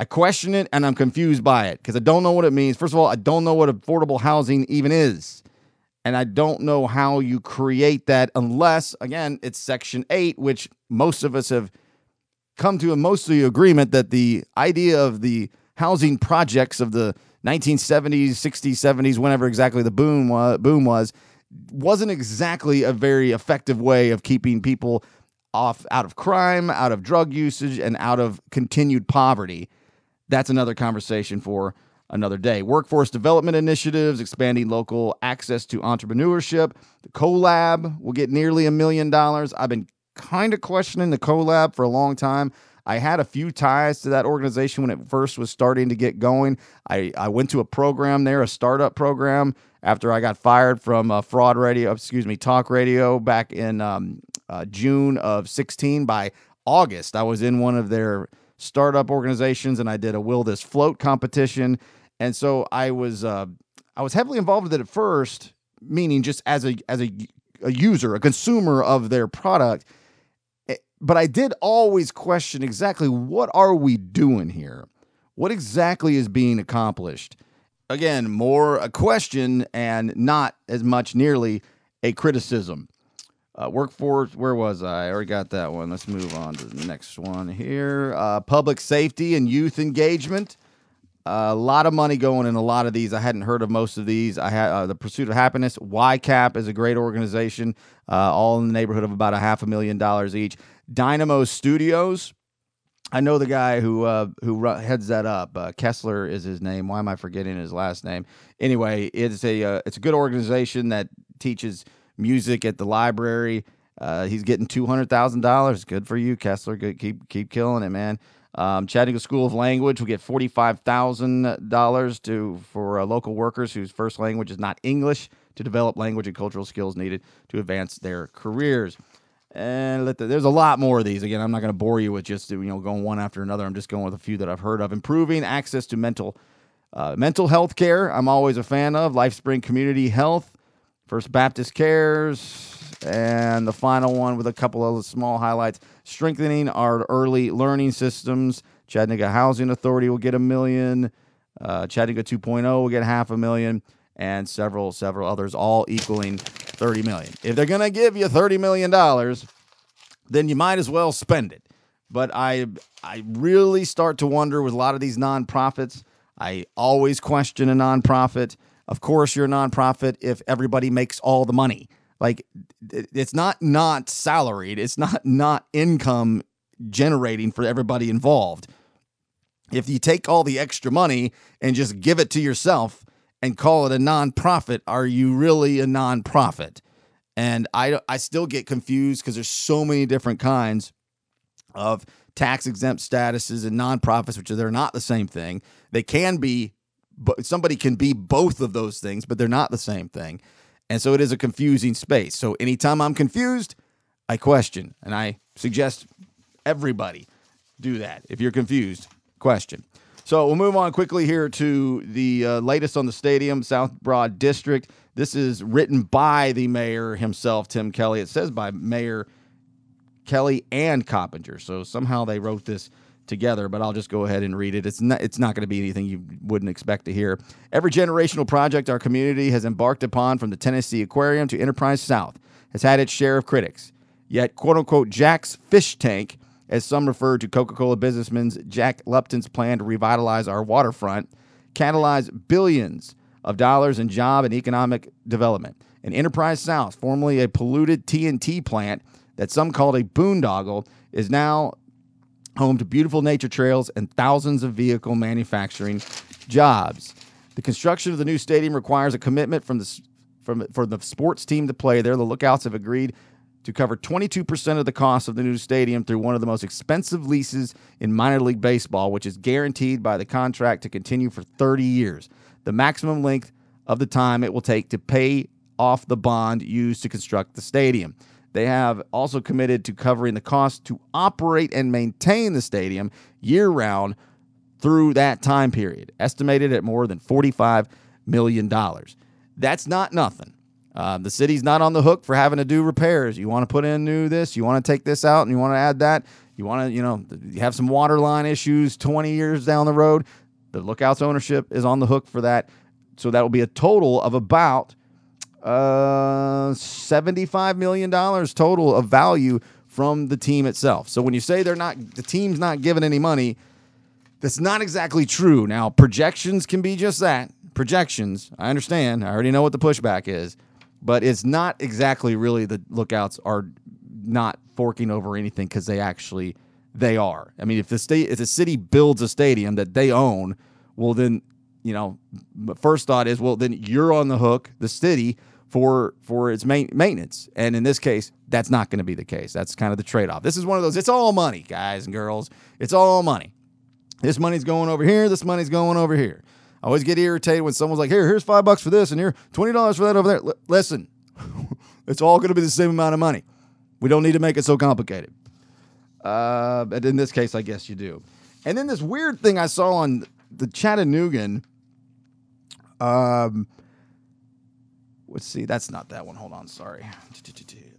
I question it and I'm confused by it because I don't know what it means. First of all, I don't know what affordable housing even is. And I don't know how you create that unless, again, it's Section 8, which most of us have come to a mostly agreement that the idea of the housing projects of the 1970s, 60s, 70s, whenever exactly the boom was, boom was, wasn't exactly a very effective way of keeping people off out of crime, out of drug usage, and out of continued poverty. That's another conversation for another day. Workforce development initiatives, expanding local access to entrepreneurship. The CoLab will get nearly a million dollars. I've been kind of questioning the CoLab for a long time. I had a few ties to that organization when it first was starting to get going. I, I went to a program there, a startup program, after I got fired from uh, fraud radio, excuse me, talk radio back in um, uh, June of 16. By August, I was in one of their startup organizations and I did a Will This Float competition. And so I was uh, I was heavily involved with it at first, meaning just as a as a, a user, a consumer of their product. Eh, but I did always question exactly what are we doing here? What exactly is being accomplished? Again, more a question and not as much nearly a criticism. Uh, workforce, where was I? I already got that one. Let's move on to the next one here. Uh, public safety and youth engagement. A lot of money going in a lot of these. I hadn't heard of most of these. I had uh, the Pursuit of Happiness. YCAP is a great organization, uh, all in the neighborhood of about a half a million dollars each. Dynamo Studios. I know the guy who uh, who heads that up. Uh, Kessler is his name. Why am I forgetting his last name? Anyway, it's a uh, it's a good organization that teaches music at the library. Uh, he's getting two hundred thousand dollars. Good for you, Kessler. Good, keep keep killing it, man. Um, Chattanooga School of Language will get forty five thousand dollars to for uh, local workers whose first language is not English to develop language and cultural skills needed to advance their careers. And the, there's a lot more of these. Again, I'm not going to bore you with just you know going one after another. I'm just going with a few that I've heard of. Improving access to mental uh, mental health care. I'm always a fan of LifeSpring Community Health. First Baptist Cares, and the final one with a couple of small highlights strengthening our early learning systems. Chattanooga Housing Authority will get a million. Uh, Chattanooga 2.0 will get half a million, and several, several others, all equaling 30 million. If they're going to give you 30 million dollars, then you might as well spend it. But I, I really start to wonder with a lot of these nonprofits. I always question a nonprofit of course, you're a nonprofit if everybody makes all the money. Like it's not not salaried. It's not not income generating for everybody involved. If you take all the extra money and just give it to yourself and call it a nonprofit, are you really a nonprofit? And I I still get confused because there's so many different kinds of tax exempt statuses and nonprofits, which are they're not the same thing. They can be but somebody can be both of those things, but they're not the same thing. And so it is a confusing space. So anytime I'm confused, I question. And I suggest everybody do that. If you're confused, question. So we'll move on quickly here to the uh, latest on the stadium, South Broad District. This is written by the mayor himself, Tim Kelly. It says by Mayor Kelly and Coppinger. So somehow they wrote this together, but I'll just go ahead and read it. It's not it's not going to be anything you wouldn't expect to hear. Every generational project our community has embarked upon from the Tennessee Aquarium to Enterprise South has had its share of critics. Yet, quote unquote, Jack's fish tank, as some refer to Coca Cola businessman Jack Lupton's plan to revitalize our waterfront, catalyze billions of dollars in job and economic development. And Enterprise South, formerly a polluted TNT plant that some called a boondoggle, is now home to beautiful nature trails and thousands of vehicle manufacturing jobs. The construction of the new stadium requires a commitment from the from for the sports team to play there. The Lookouts have agreed to cover 22% of the cost of the new stadium through one of the most expensive leases in minor league baseball, which is guaranteed by the contract to continue for 30 years. The maximum length of the time it will take to pay off the bond used to construct the stadium. They have also committed to covering the cost to operate and maintain the stadium year round through that time period, estimated at more than $45 million. That's not nothing. Uh, the city's not on the hook for having to do repairs. You want to put in new this, you want to take this out, and you want to add that. You want to, you know, you have some water line issues 20 years down the road. The Lookouts ownership is on the hook for that. So that will be a total of about uh, $75 million total of value from the team itself. So when you say they're not, the team's not giving any money, that's not exactly true. Now, projections can be just that projections. I understand. I already know what the pushback is, but it's not exactly really the lookouts are not forking over anything because they actually they are. I mean, if the state if the city builds a stadium that they own, well then you know, first thought is well then you're on the hook, the city for for its main, maintenance. And in this case, that's not going to be the case. That's kind of the trade off. This is one of those. It's all money, guys and girls. It's all money. This money's going over here. This money's going over here. I always get irritated when someone's like, "Here, here's five bucks for this, and here twenty dollars for that over there." L- listen, it's all going to be the same amount of money. We don't need to make it so complicated. Uh, but in this case, I guess you do. And then this weird thing I saw on the Chattanoogan. Um, let's see, that's not that one. Hold on, sorry.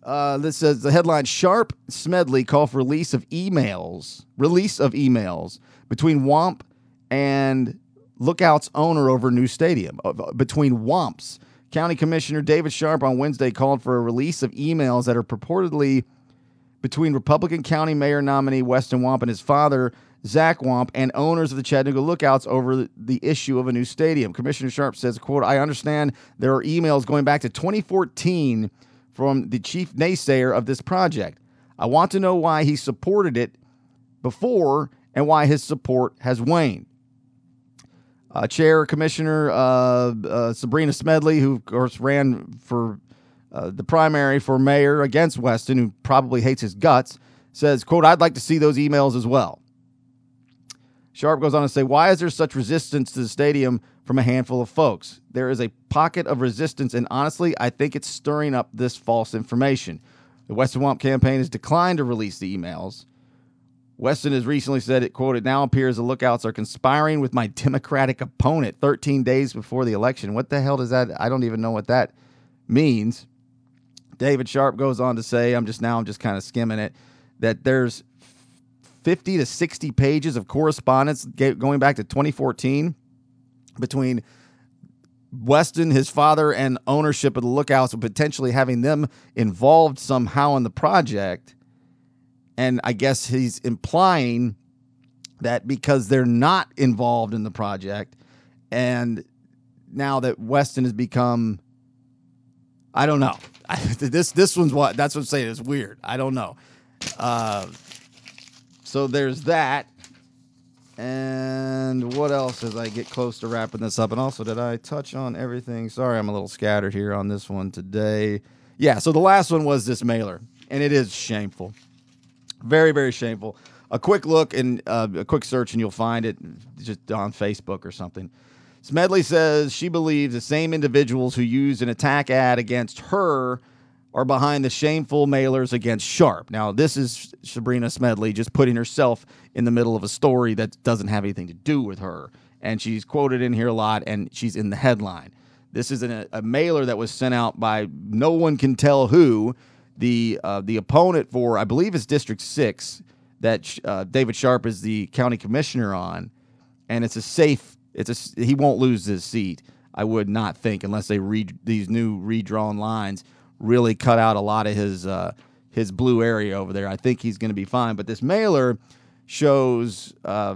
Uh, this says the headline: Sharpe Smedley call for release of emails, release of emails between Wamp and Lookout's owner over new stadium. Uh, Between Wamps, County Commissioner David Sharpe on Wednesday called for a release of emails that are purportedly between Republican County Mayor nominee Weston Wamp and his father, Zach Wamp, and owners of the Chattanooga Lookouts over the issue of a new stadium. Commissioner Sharpe says, quote, I understand there are emails going back to 2014 from the chief naysayer of this project. I want to know why he supported it before and why his support has waned. Uh, Chair Commissioner uh, uh, Sabrina Smedley, who of course ran for uh, the primary for mayor against Weston, who probably hates his guts, says, "quote I'd like to see those emails as well." Sharpe goes on to say, "Why is there such resistance to the stadium from a handful of folks? There is a pocket of resistance, and honestly, I think it's stirring up this false information." The Weston Wamp campaign has declined to release the emails. Weston has recently said it, quote, it now appears the lookouts are conspiring with my Democratic opponent 13 days before the election. What the hell does that? I don't even know what that means. David Sharpe goes on to say, I'm just now, I'm just kind of skimming it, that there's 50 to 60 pages of correspondence going back to 2014 between Weston, his father, and ownership of the lookouts, and potentially having them involved somehow in the project. And I guess he's implying that because they're not involved in the project, and now that Weston has become, I don't know. this this one's what that's what I'm saying. It's weird. I don't know. Uh, so there's that. And what else as I get close to wrapping this up? And also, did I touch on everything? Sorry, I'm a little scattered here on this one today. Yeah, so the last one was this mailer, and it is shameful. Very, very shameful. A quick look and uh, a quick search, and you'll find it just on Facebook or something. Smedley says she believes the same individuals who used an attack ad against her are behind the shameful mailers against Sharpe. Now, this is Sabrina Smedley just putting herself in the middle of a story that doesn't have anything to do with her. And she's quoted in here a lot, and she's in the headline. This is an, a mailer that was sent out by no one can tell who. The uh, the opponent for I believe it's District Six, that uh, David Sharpe is the county commissioner on, and it's a safe. It's a he won't lose his seat. I would not think unless they read these new redrawn lines really cut out a lot of his uh, his blue area over there. I think he's going to be fine. But this mailer shows uh,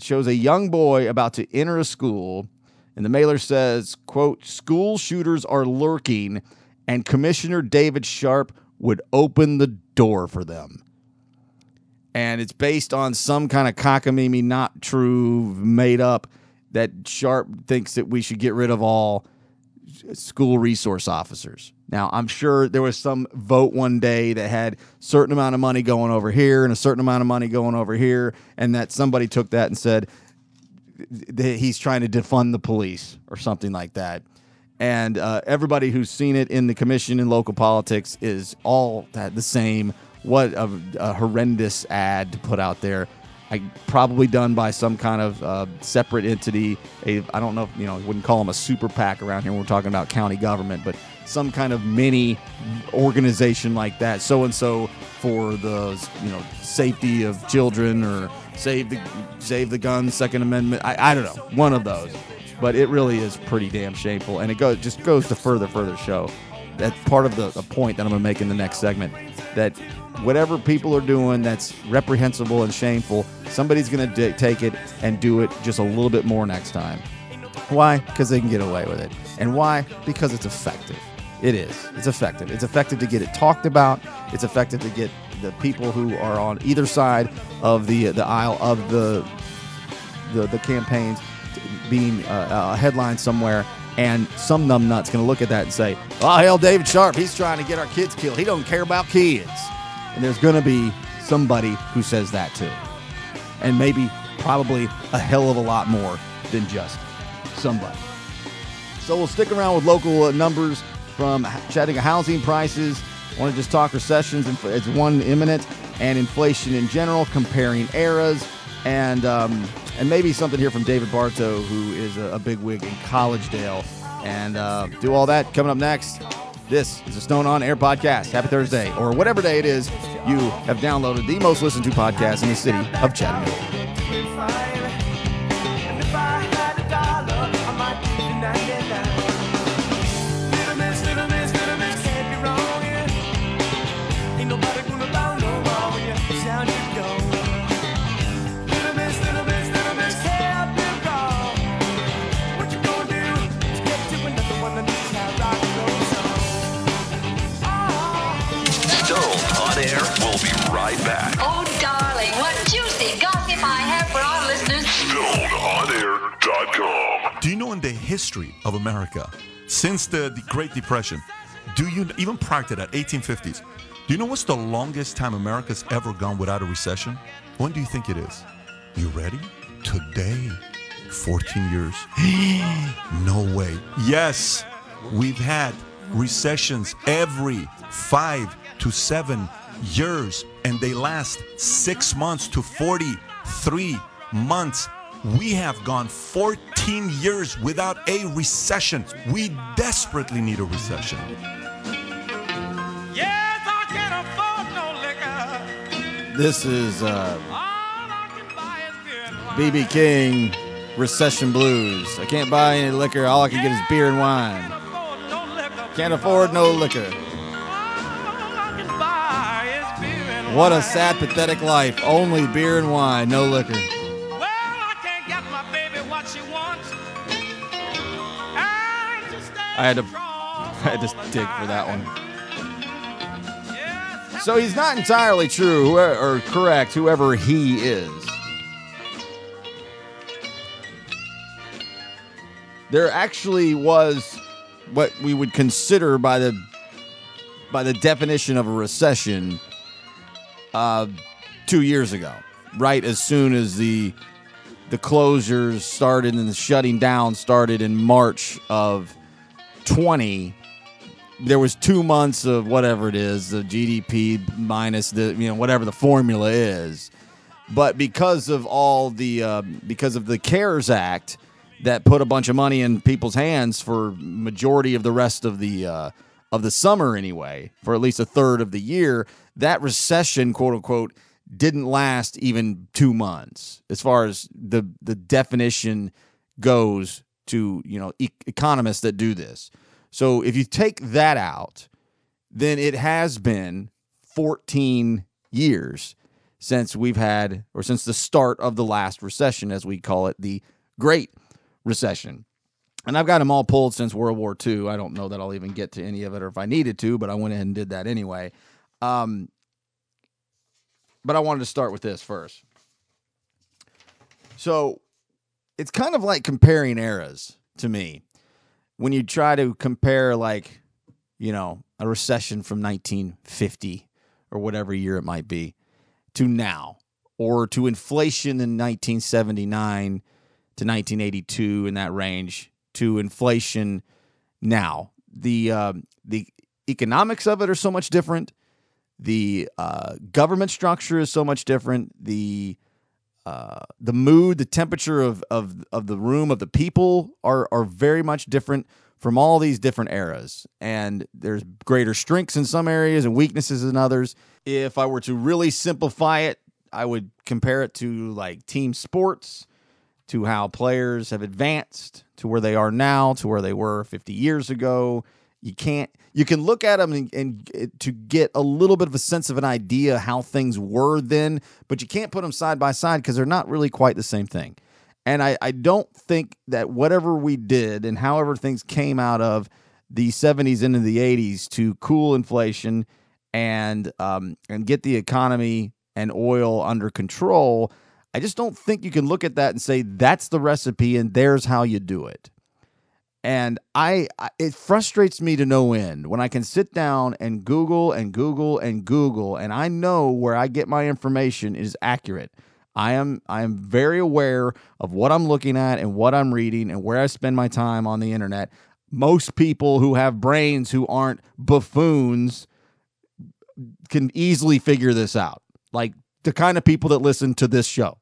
shows a young boy about to enter a school, and the mailer says, "quote School shooters are lurking, and Commissioner David Sharpe would open the door for them." and it's based on some kind of cockamamie, not true, made up that Sharpe thinks that we should get rid of all school resource officers. Now, I'm sure there was some vote one day that had certain amount of money going over here and a certain amount of money going over here, and that somebody took that and said that he's trying to defund the police or something like that. And uh, everybody who's seen it in the commission in local politics is all that the same. What a, a horrendous ad to put out there. I, probably done by some kind of uh, separate entity. I don't know, you know, wouldn't call them a super PAC around here. when We're talking about county government, but some kind of mini organization like that. So and so for the you know safety of children or save the save the guns, Second Amendment. I, I don't know, one of those. But it really is pretty damn shameful, and it goes just goes to further further show that's part of the, the point that I'm going to make in the next segment. That whatever people are doing that's reprehensible and shameful, somebody's going to d- take it and do it just a little bit more next time. Why? Because they can get away with it. And why? Because it's effective. It is. It's effective. It's effective to get it talked about. It's effective to get the people who are on either side of the the aisle of the the, the campaigns being uh, a headline somewhere and some numbnut's going to look at that and say, "Oh hell, David Sharpe, he's trying to get our kids killed. He don't care about kids." And there's going to be somebody who says that too, and maybe probably a hell of a lot more than just somebody. So we'll stick around with local uh, numbers from Chattanooga housing prices. Want to just talk recessions it's one imminent and inflation in general, comparing eras, and um, and maybe something here from David Bartow, who is a, a big wig in Collegedale, and uh, do all that coming up next. This is a Stone on Air podcast. Happy Thursday, or whatever day it is you have downloaded the most listened to podcast in the city of Chattanooga. In the history of America, since the, the Great Depression, do you even prior to that, 1850s, do you know what's the longest time America's ever gone without a recession? When do you think it is? You ready? Today. 14 years. no way. Yes, we've had recessions every five to seven years, and they last six months to 43 months. We have gone 14 years without a recession. We desperately need a recession. This is uh, BB King Recession Blues. I can't buy any liquor. All I can get is beer and wine. Can't afford no liquor. What a sad, pathetic life. Only beer and wine, no liquor. I had to, I had to dig for that one. So he's not entirely true or correct, whoever he is. There actually was what we would consider by the by the definition of a recession uh, two years ago, right as soon as the the closures started and the shutting down started in March of 20 there was two months of whatever it is, the GDP minus the you know whatever the formula is, but because of all the uh, because of the CARES Act that put a bunch of money in people's hands for majority of the rest of the uh, of the summer anyway, for at least a third of the year, that recession quote unquote didn't last even two months as far as the the definition goes to you know e- economists that do this. So if you take that out, then it has been 14 years since we've had or since the start of the last recession as we call it the Great Recession. And I've got them all pulled since World War II. I don't know that I'll even get to any of it or if I needed to, but I went ahead and did that anyway. Um, but I wanted to start with this first. So it's kind of like comparing eras to me. When you try to compare, like, you know, a recession from 1950 or whatever year it might be to now, or to inflation in 1979 to 1982 in that range, to inflation now. The uh, the economics of it are so much different. The uh, government structure is so much different. The uh, the mood, the temperature of, of of the room of the people are are very much different from all these different eras. And there's greater strengths in some areas and weaknesses in others. If I were to really simplify it, I would compare it to like team sports, to how players have advanced to where they are now, to where they were 50 years ago. You can't. You can look at them and, and to get a little bit of a sense of an idea how things were then, but you can't put them side by side because they're not really quite the same thing. And I, I don't think that whatever we did and however things came out of the 70s into the 80s to cool inflation and um, and get the economy and oil under control, I just don't think you can look at that and say that's the recipe and there's how you do it. And I, it frustrates me to no end when I can sit down and Google and Google and Google and I know where I get my information is accurate. I am I am very aware of what I'm looking at and what I'm reading and where I spend my time on the internet. Most people who have brains who aren't buffoons can easily figure this out. Like the kind of people that listen to this show.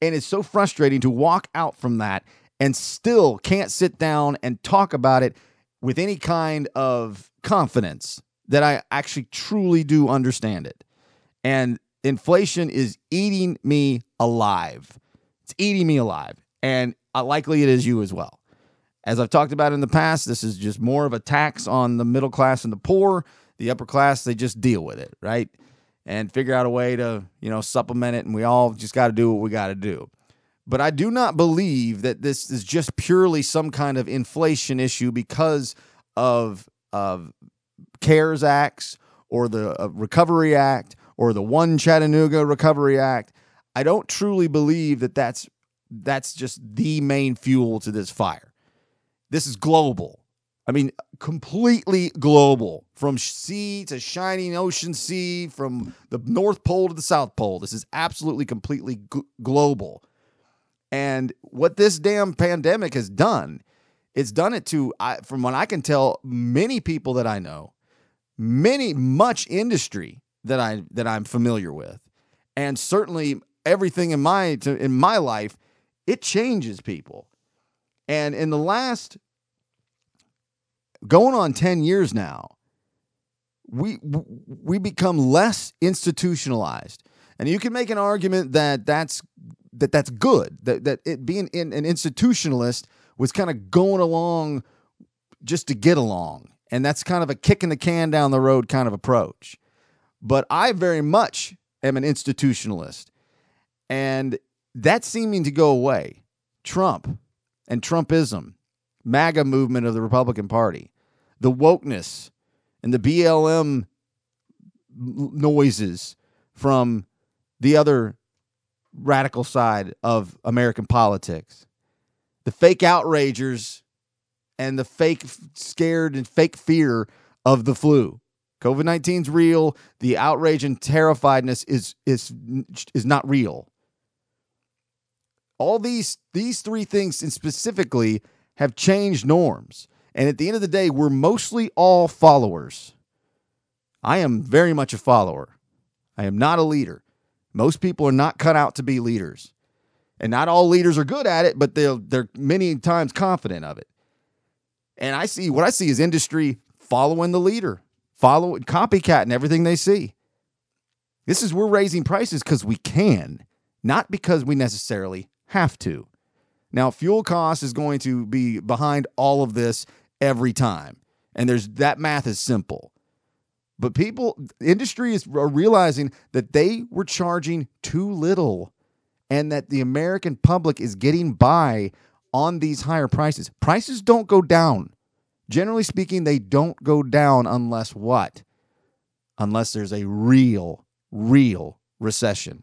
And it's so frustrating to walk out from that and still can't sit down and talk about it with any kind of confidence that I actually truly do understand it. And inflation is eating me alive. It's eating me alive. And likely it is you as well. As I've talked about in the past, this is just more of a tax on the middle class and the poor. The upper class, they just deal with it, right? And figure out a way to, you know, supplement it. And we all just got to do what we got to do. But I do not believe that this is just purely some kind of inflation issue because of, of CARES Acts or the uh, Recovery Act or the One Chattanooga Recovery Act. I don't truly believe that that's that's just the main fuel to this fire. This is global. I mean, completely global from sea to shining ocean sea, from the North Pole to the South Pole. This is absolutely completely g- global. And what this damn pandemic has done, it's done it to, I, from what I can tell, many people that I know, many, much industry that I that I'm familiar with, and certainly everything in my to, in my life, it changes people. And in the last going on 10 years now, we we become less institutionalized. And you can make an argument that that's that that's good. That that it being in, an institutionalist was kind of going along just to get along. And that's kind of a kicking the can down the road kind of approach. But I very much am an institutionalist. And that's seeming to go away. Trump and Trumpism, MAGA movement of the Republican Party, the wokeness and the BLM noises from the other radical side of American politics, the fake outragers and the fake scared and fake fear of the flu. COVID 19 is real. The outrage and terrifiedness is is is not real. All these these three things and specifically have changed norms. And at the end of the day, we're mostly all followers. I am very much a follower. I am not a leader. Most people are not cut out to be leaders. And not all leaders are good at it, but they're they're many times confident of it. And I see what I see is industry following the leader, following copycatting everything they see. This is we're raising prices because we can, not because we necessarily have to. Now, fuel cost is going to be behind all of this every time. And there's that math is simple. But people, industry is realizing that they were charging too little and that the American public is getting by on these higher prices. Prices don't go down. Generally speaking, they don't go down unless what? Unless there's a real, real recession,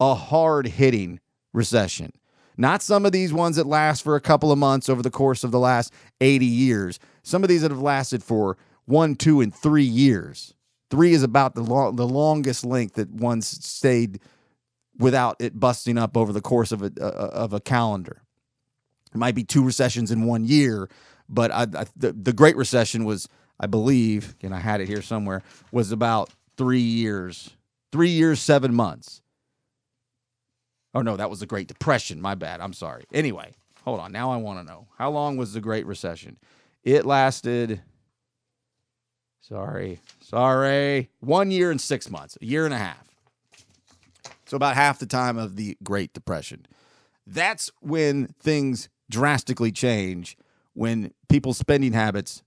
a hard hitting recession. Not some of these ones that last for a couple of months over the course of the last 80 years. Some of these that have lasted for one, two, and three years. Three is about the, lo- the longest length that one's stayed without it busting up over the course of a, of a calendar. It might be two recessions in one year, but I, I, the, the Great Recession was, I believe, and I had it here somewhere, was about three years, three years, seven months. Oh no, that was the Great Depression. My bad. I'm sorry. Anyway, hold on. Now I want to know how long was the Great Recession? It lasted. Sorry, sorry. One year and six months, a year and a half. So about half the time of the Great Depression. That's when things drastically change. When people's spending habits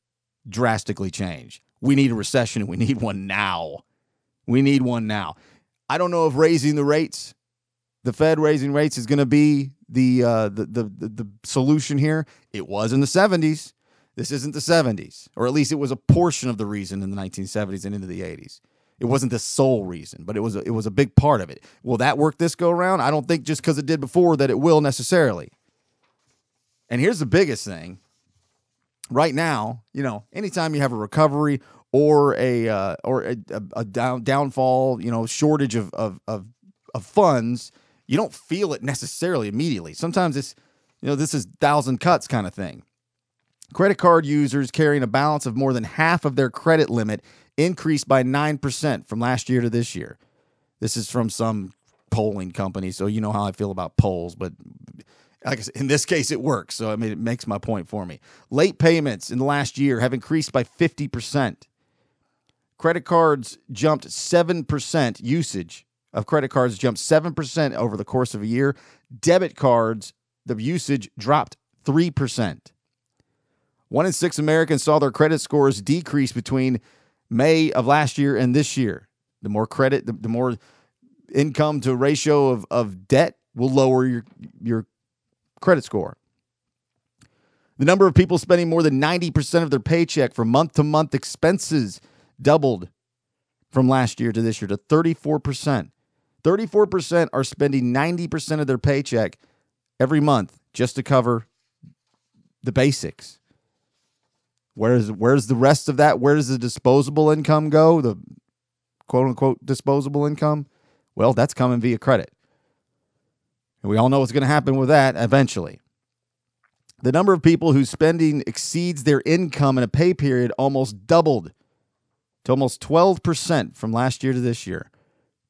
drastically change. We need a recession and we need one now. We need one now. I don't know if raising the rates the Fed raising rates is going to be the, uh, the, the the the solution here. It was in the 70s. This isn't the 70s, or at least it was a portion of the reason in the 1970s and into the 80s. It wasn't the sole reason, but it was a, it was a big part of it. Will that work this go around? I don't think just because it did before that it will necessarily. And here's the biggest thing. Right now, you know, anytime you have a recovery or a uh, or a, a, a down, downfall, you know, shortage of of of, of funds, you don't feel it necessarily immediately. Sometimes it's, you know, this is thousand cuts kind of thing. Credit card users carrying a balance of more than half of their credit limit increased by 9% from last year to this year. This is from some polling company, so you know how I feel about polls, but like I said, in this case, it works. So I mean, it makes my point for me. Late payments in the last year have increased by 50%. Credit cards jumped 7% usage of credit cards jumped 7% over the course of a year. Debit cards, the usage dropped 3%. One in six Americans saw their credit scores decrease between May of last year and this year. The more credit, the, the more income to ratio of, of debt will lower your, your credit score. The number of people spending more than 90% of their paycheck for month to month expenses doubled from last year to this year to 34%. 34% are spending 90% of their paycheck every month just to cover the basics. Where's where's the rest of that? Where does the disposable income go? The quote unquote disposable income? Well, that's coming via credit. And we all know what's going to happen with that eventually. The number of people whose spending exceeds their income in a pay period almost doubled to almost 12% from last year to this year.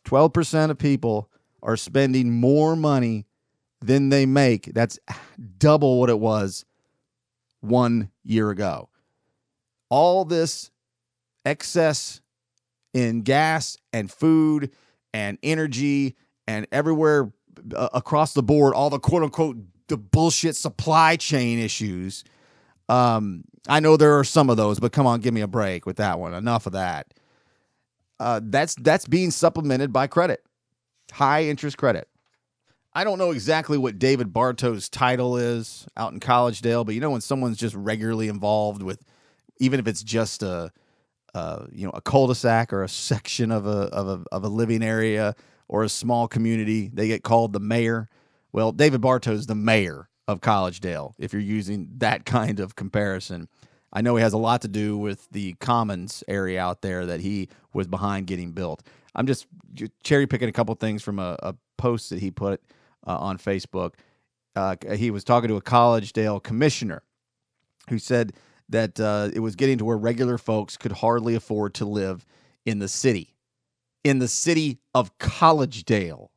12% of people are spending more money than they make. That's double what it was one year ago. All this excess in gas and food and energy and everywhere uh, across the board, all the quote unquote the bullshit supply chain issues. Um, I know there are some of those, but come on, give me a break with that one. Enough of that uh, that's that's being supplemented by credit, high interest credit. I don't know exactly what David Bartow's title is out in Collegedale, but you know when someone's just regularly involved with, even if it's just a, you know a cul-de-sac or a section of a of a of a living area or a small community, they get called the mayor. Well, David Bartow's the mayor of Collegedale. If you're using that kind of comparison, I know he has a lot to do with the Commons area out there that he was behind getting built. I'm just cherry picking a couple things from a, a post that he put uh, on Facebook. Uh, he was talking to a Collegedale commissioner who said that uh, it was getting to where regular folks could hardly afford to live in the city, in the city of Collegedale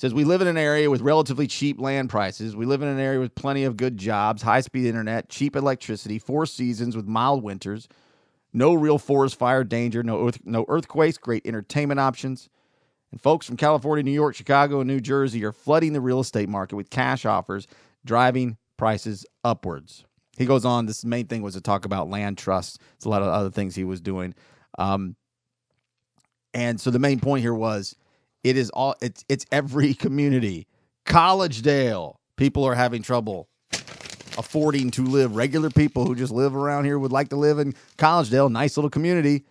says we live in an area with relatively cheap land prices. We live in an area with plenty of good jobs, high speed internet, cheap electricity, four seasons with mild winters, no real forest fire danger, no earth, no earthquakes, great entertainment options. And folks from California, New York, Chicago, and New Jersey are flooding the real estate market with cash offers, driving prices upwards. He goes on. This main thing was to talk about land trusts. It's a lot of other things he was doing. Um, and so the main point here was it is all it's it's every community. Collegedale, people are having trouble affording to live. Regular people who just live around here would like to live in Collegedale, nice little community,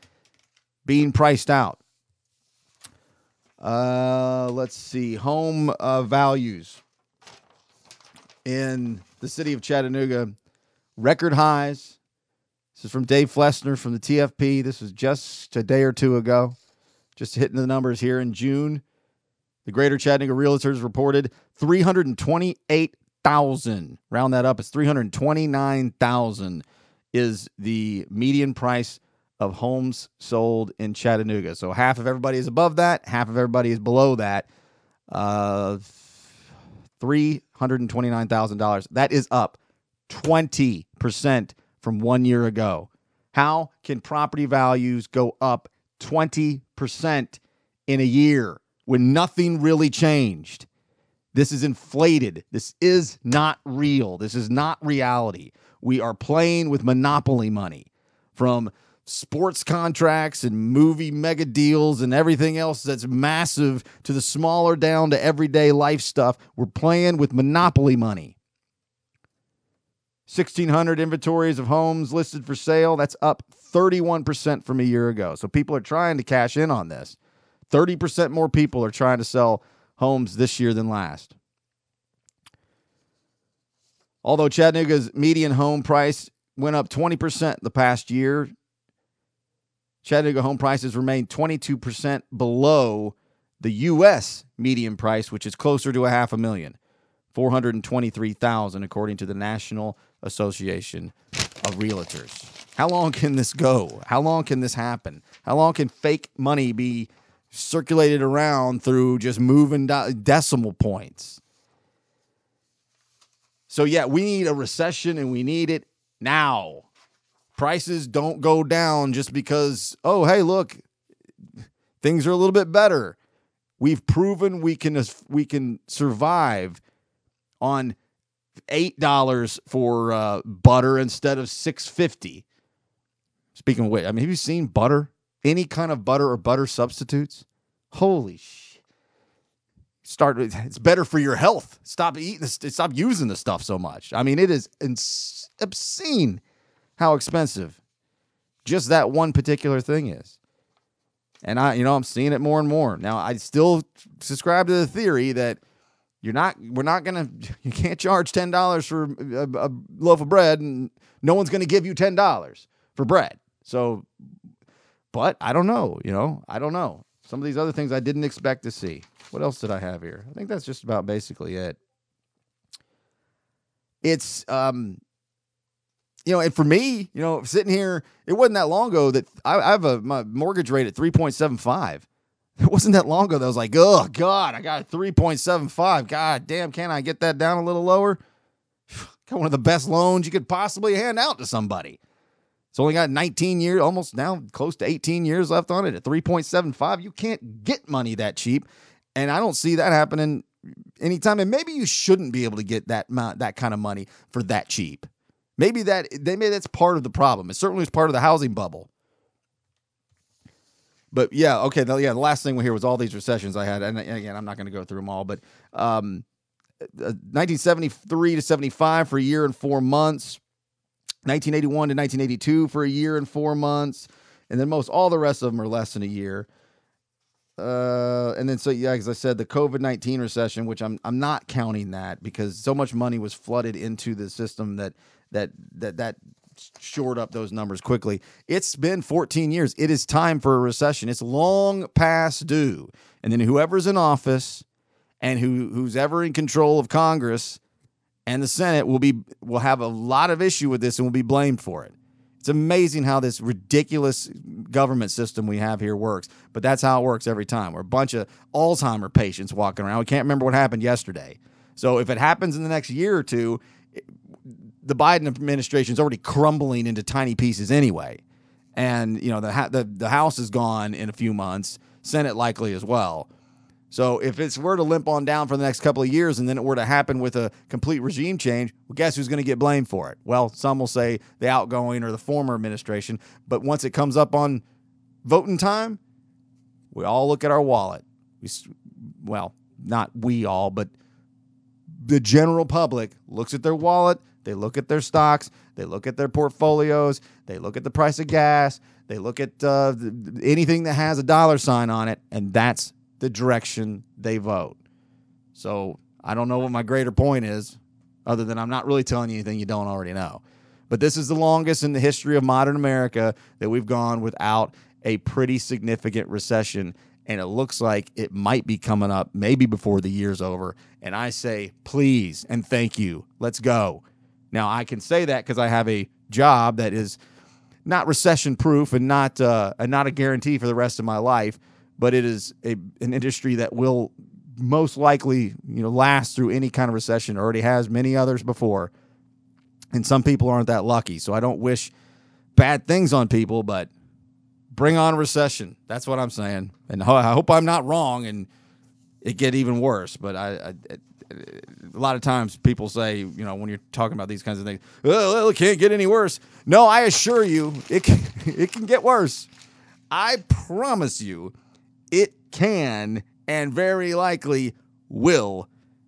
being priced out. Uh, let's see, home uh, values in the city of Chattanooga, record highs. This is from Dave Flessner from the TFP. This was just a day or two ago. Just hitting the numbers here in June. The Greater Chattanooga Realtors reported 328,000. Round that up, it's 329,000 is the median price of homes sold in Chattanooga. So half of everybody is above that, half of everybody is below that. Uh, $329,000. That is up 20% from one year ago. How can property values go up 20% in a year when nothing really changed? This is inflated. This is not real. This is not reality. We are playing with monopoly money from sports contracts and movie mega deals and everything else that's massive to the smaller down to everyday life stuff. We're playing with monopoly money. 1,600 inventories of homes listed for sale. That's up 31% from a year ago. So people are trying to cash in on this. 30% more people are trying to sell homes this year than last. Although Chattanooga's median home price went up 20% the past year, Chattanooga home prices remain 22% below the U.S. median price, which is closer to a half a million, 423,000, according to the National Association of Realtors. How long can this go? How long can this happen? How long can fake money be circulated around through just moving decimal points? So, yeah, we need a recession and we need it now. Prices don't go down just because, oh, hey, look, things are a little bit better. We've proven we can we can survive on eight dollars for uh, butter instead of six fifty. Speaking of which, I mean, have you seen butter? Any kind of butter or butter substitutes? Holy shit! Start. It's better for your health. Stop eating. Stop using the stuff so much. I mean, it is ins- obscene how expensive just that one particular thing is. And I, you know, I'm seeing it more and more. Now, I still subscribe to the theory that you're not, we're not gonna, you can't charge ten dollars for a, a, loaf of bread, and no one's gonna give you ten dollars for bread. So, but I don't know. You know, I don't know. Some of these other things I didn't expect to see. What else did I have here? I think that's just about basically it. It's um you know, and for me, you know, sitting here, it wasn't that long ago that I, I have a my mortgage rate at 3.75. It wasn't that long ago that I was like, oh God, I got a 3.75. God damn, can I get that down a little lower? Got one of the best loans you could possibly hand out to somebody. It's only got 19 years, almost now close to 18 years left on it at 3.75. You can't get money that cheap. And I don't see that happening anytime. And maybe you shouldn't be able to get that that kind of money for that cheap. Maybe that they maybe that's part of the problem. It certainly is part of the housing bubble. But yeah, okay, the, yeah. The last thing we hear was all these recessions I had, and again, I'm not going to go through them all. But um, 1973 to 75 for a year and four months, 1981 to 1982 for a year and four months, and then most all the rest of them are less than a year. Uh, and then so yeah, as I said, the COVID nineteen recession, which I'm I'm not counting that because so much money was flooded into the system that that that that shored up those numbers quickly. It's been 14 years. It is time for a recession. It's long past due. And then whoever's in office and who who's ever in control of Congress and the Senate will be will have a lot of issue with this and will be blamed for it. It's amazing how this ridiculous government system we have here works, but that's how it works every time. We're a bunch of Alzheimer patients walking around. We can't remember what happened yesterday. So if it happens in the next year or two, the Biden administration is already crumbling into tiny pieces anyway. and you know the the the House is gone in a few months, Senate likely as well. So if it's were to limp on down for the next couple of years, and then it were to happen with a complete regime change, well, guess who's going to get blamed for it? Well, some will say the outgoing or the former administration, but once it comes up on voting time, we all look at our wallet. We, well, not we all, but the general public looks at their wallet, they look at their stocks, they look at their portfolios, they look at the price of gas, they look at uh, anything that has a dollar sign on it, and that's the direction they vote. So I don't know what my greater point is, other than I'm not really telling you anything you don't already know. But this is the longest in the history of modern America that we've gone without a pretty significant recession. And it looks like it might be coming up maybe before the year's over. And I say, please and thank you. Let's go. Now, I can say that because I have a job that is not recession proof and not uh, and not a guarantee for the rest of my life, but it is a, an industry that will most likely you know last through any kind of recession. Already has many others before, and some people aren't that lucky. So I don't wish bad things on people, but bring on recession. That's what I'm saying, and I hope I'm not wrong and it get even worse. But I, I a lot of times people say, you know, when you're talking about these kinds of things, oh, it can't get any worse. No, I assure you, it can, it can get worse. I promise you, it can and very likely will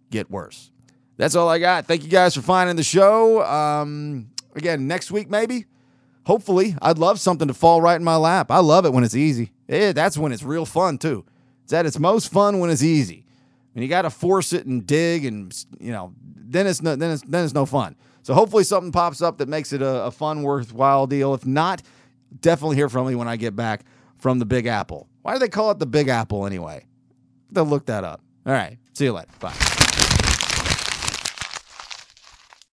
get worse. That's all I got. Thank you guys for finding the show. Um, again, next week maybe. Hopefully, I'd love something to fall right in my lap. I love it when it's easy. Eh, that's when it's real fun too. It's at its most fun when it's easy. When you got to force it and dig and you know, then it's no, then it's then it's no fun. So hopefully something pops up that makes it a, a fun, worthwhile deal. If not, definitely hear from me when I get back from the Big Apple. Why do they call it the Big Apple anyway? They'll look that up. All right. See you later. Bye.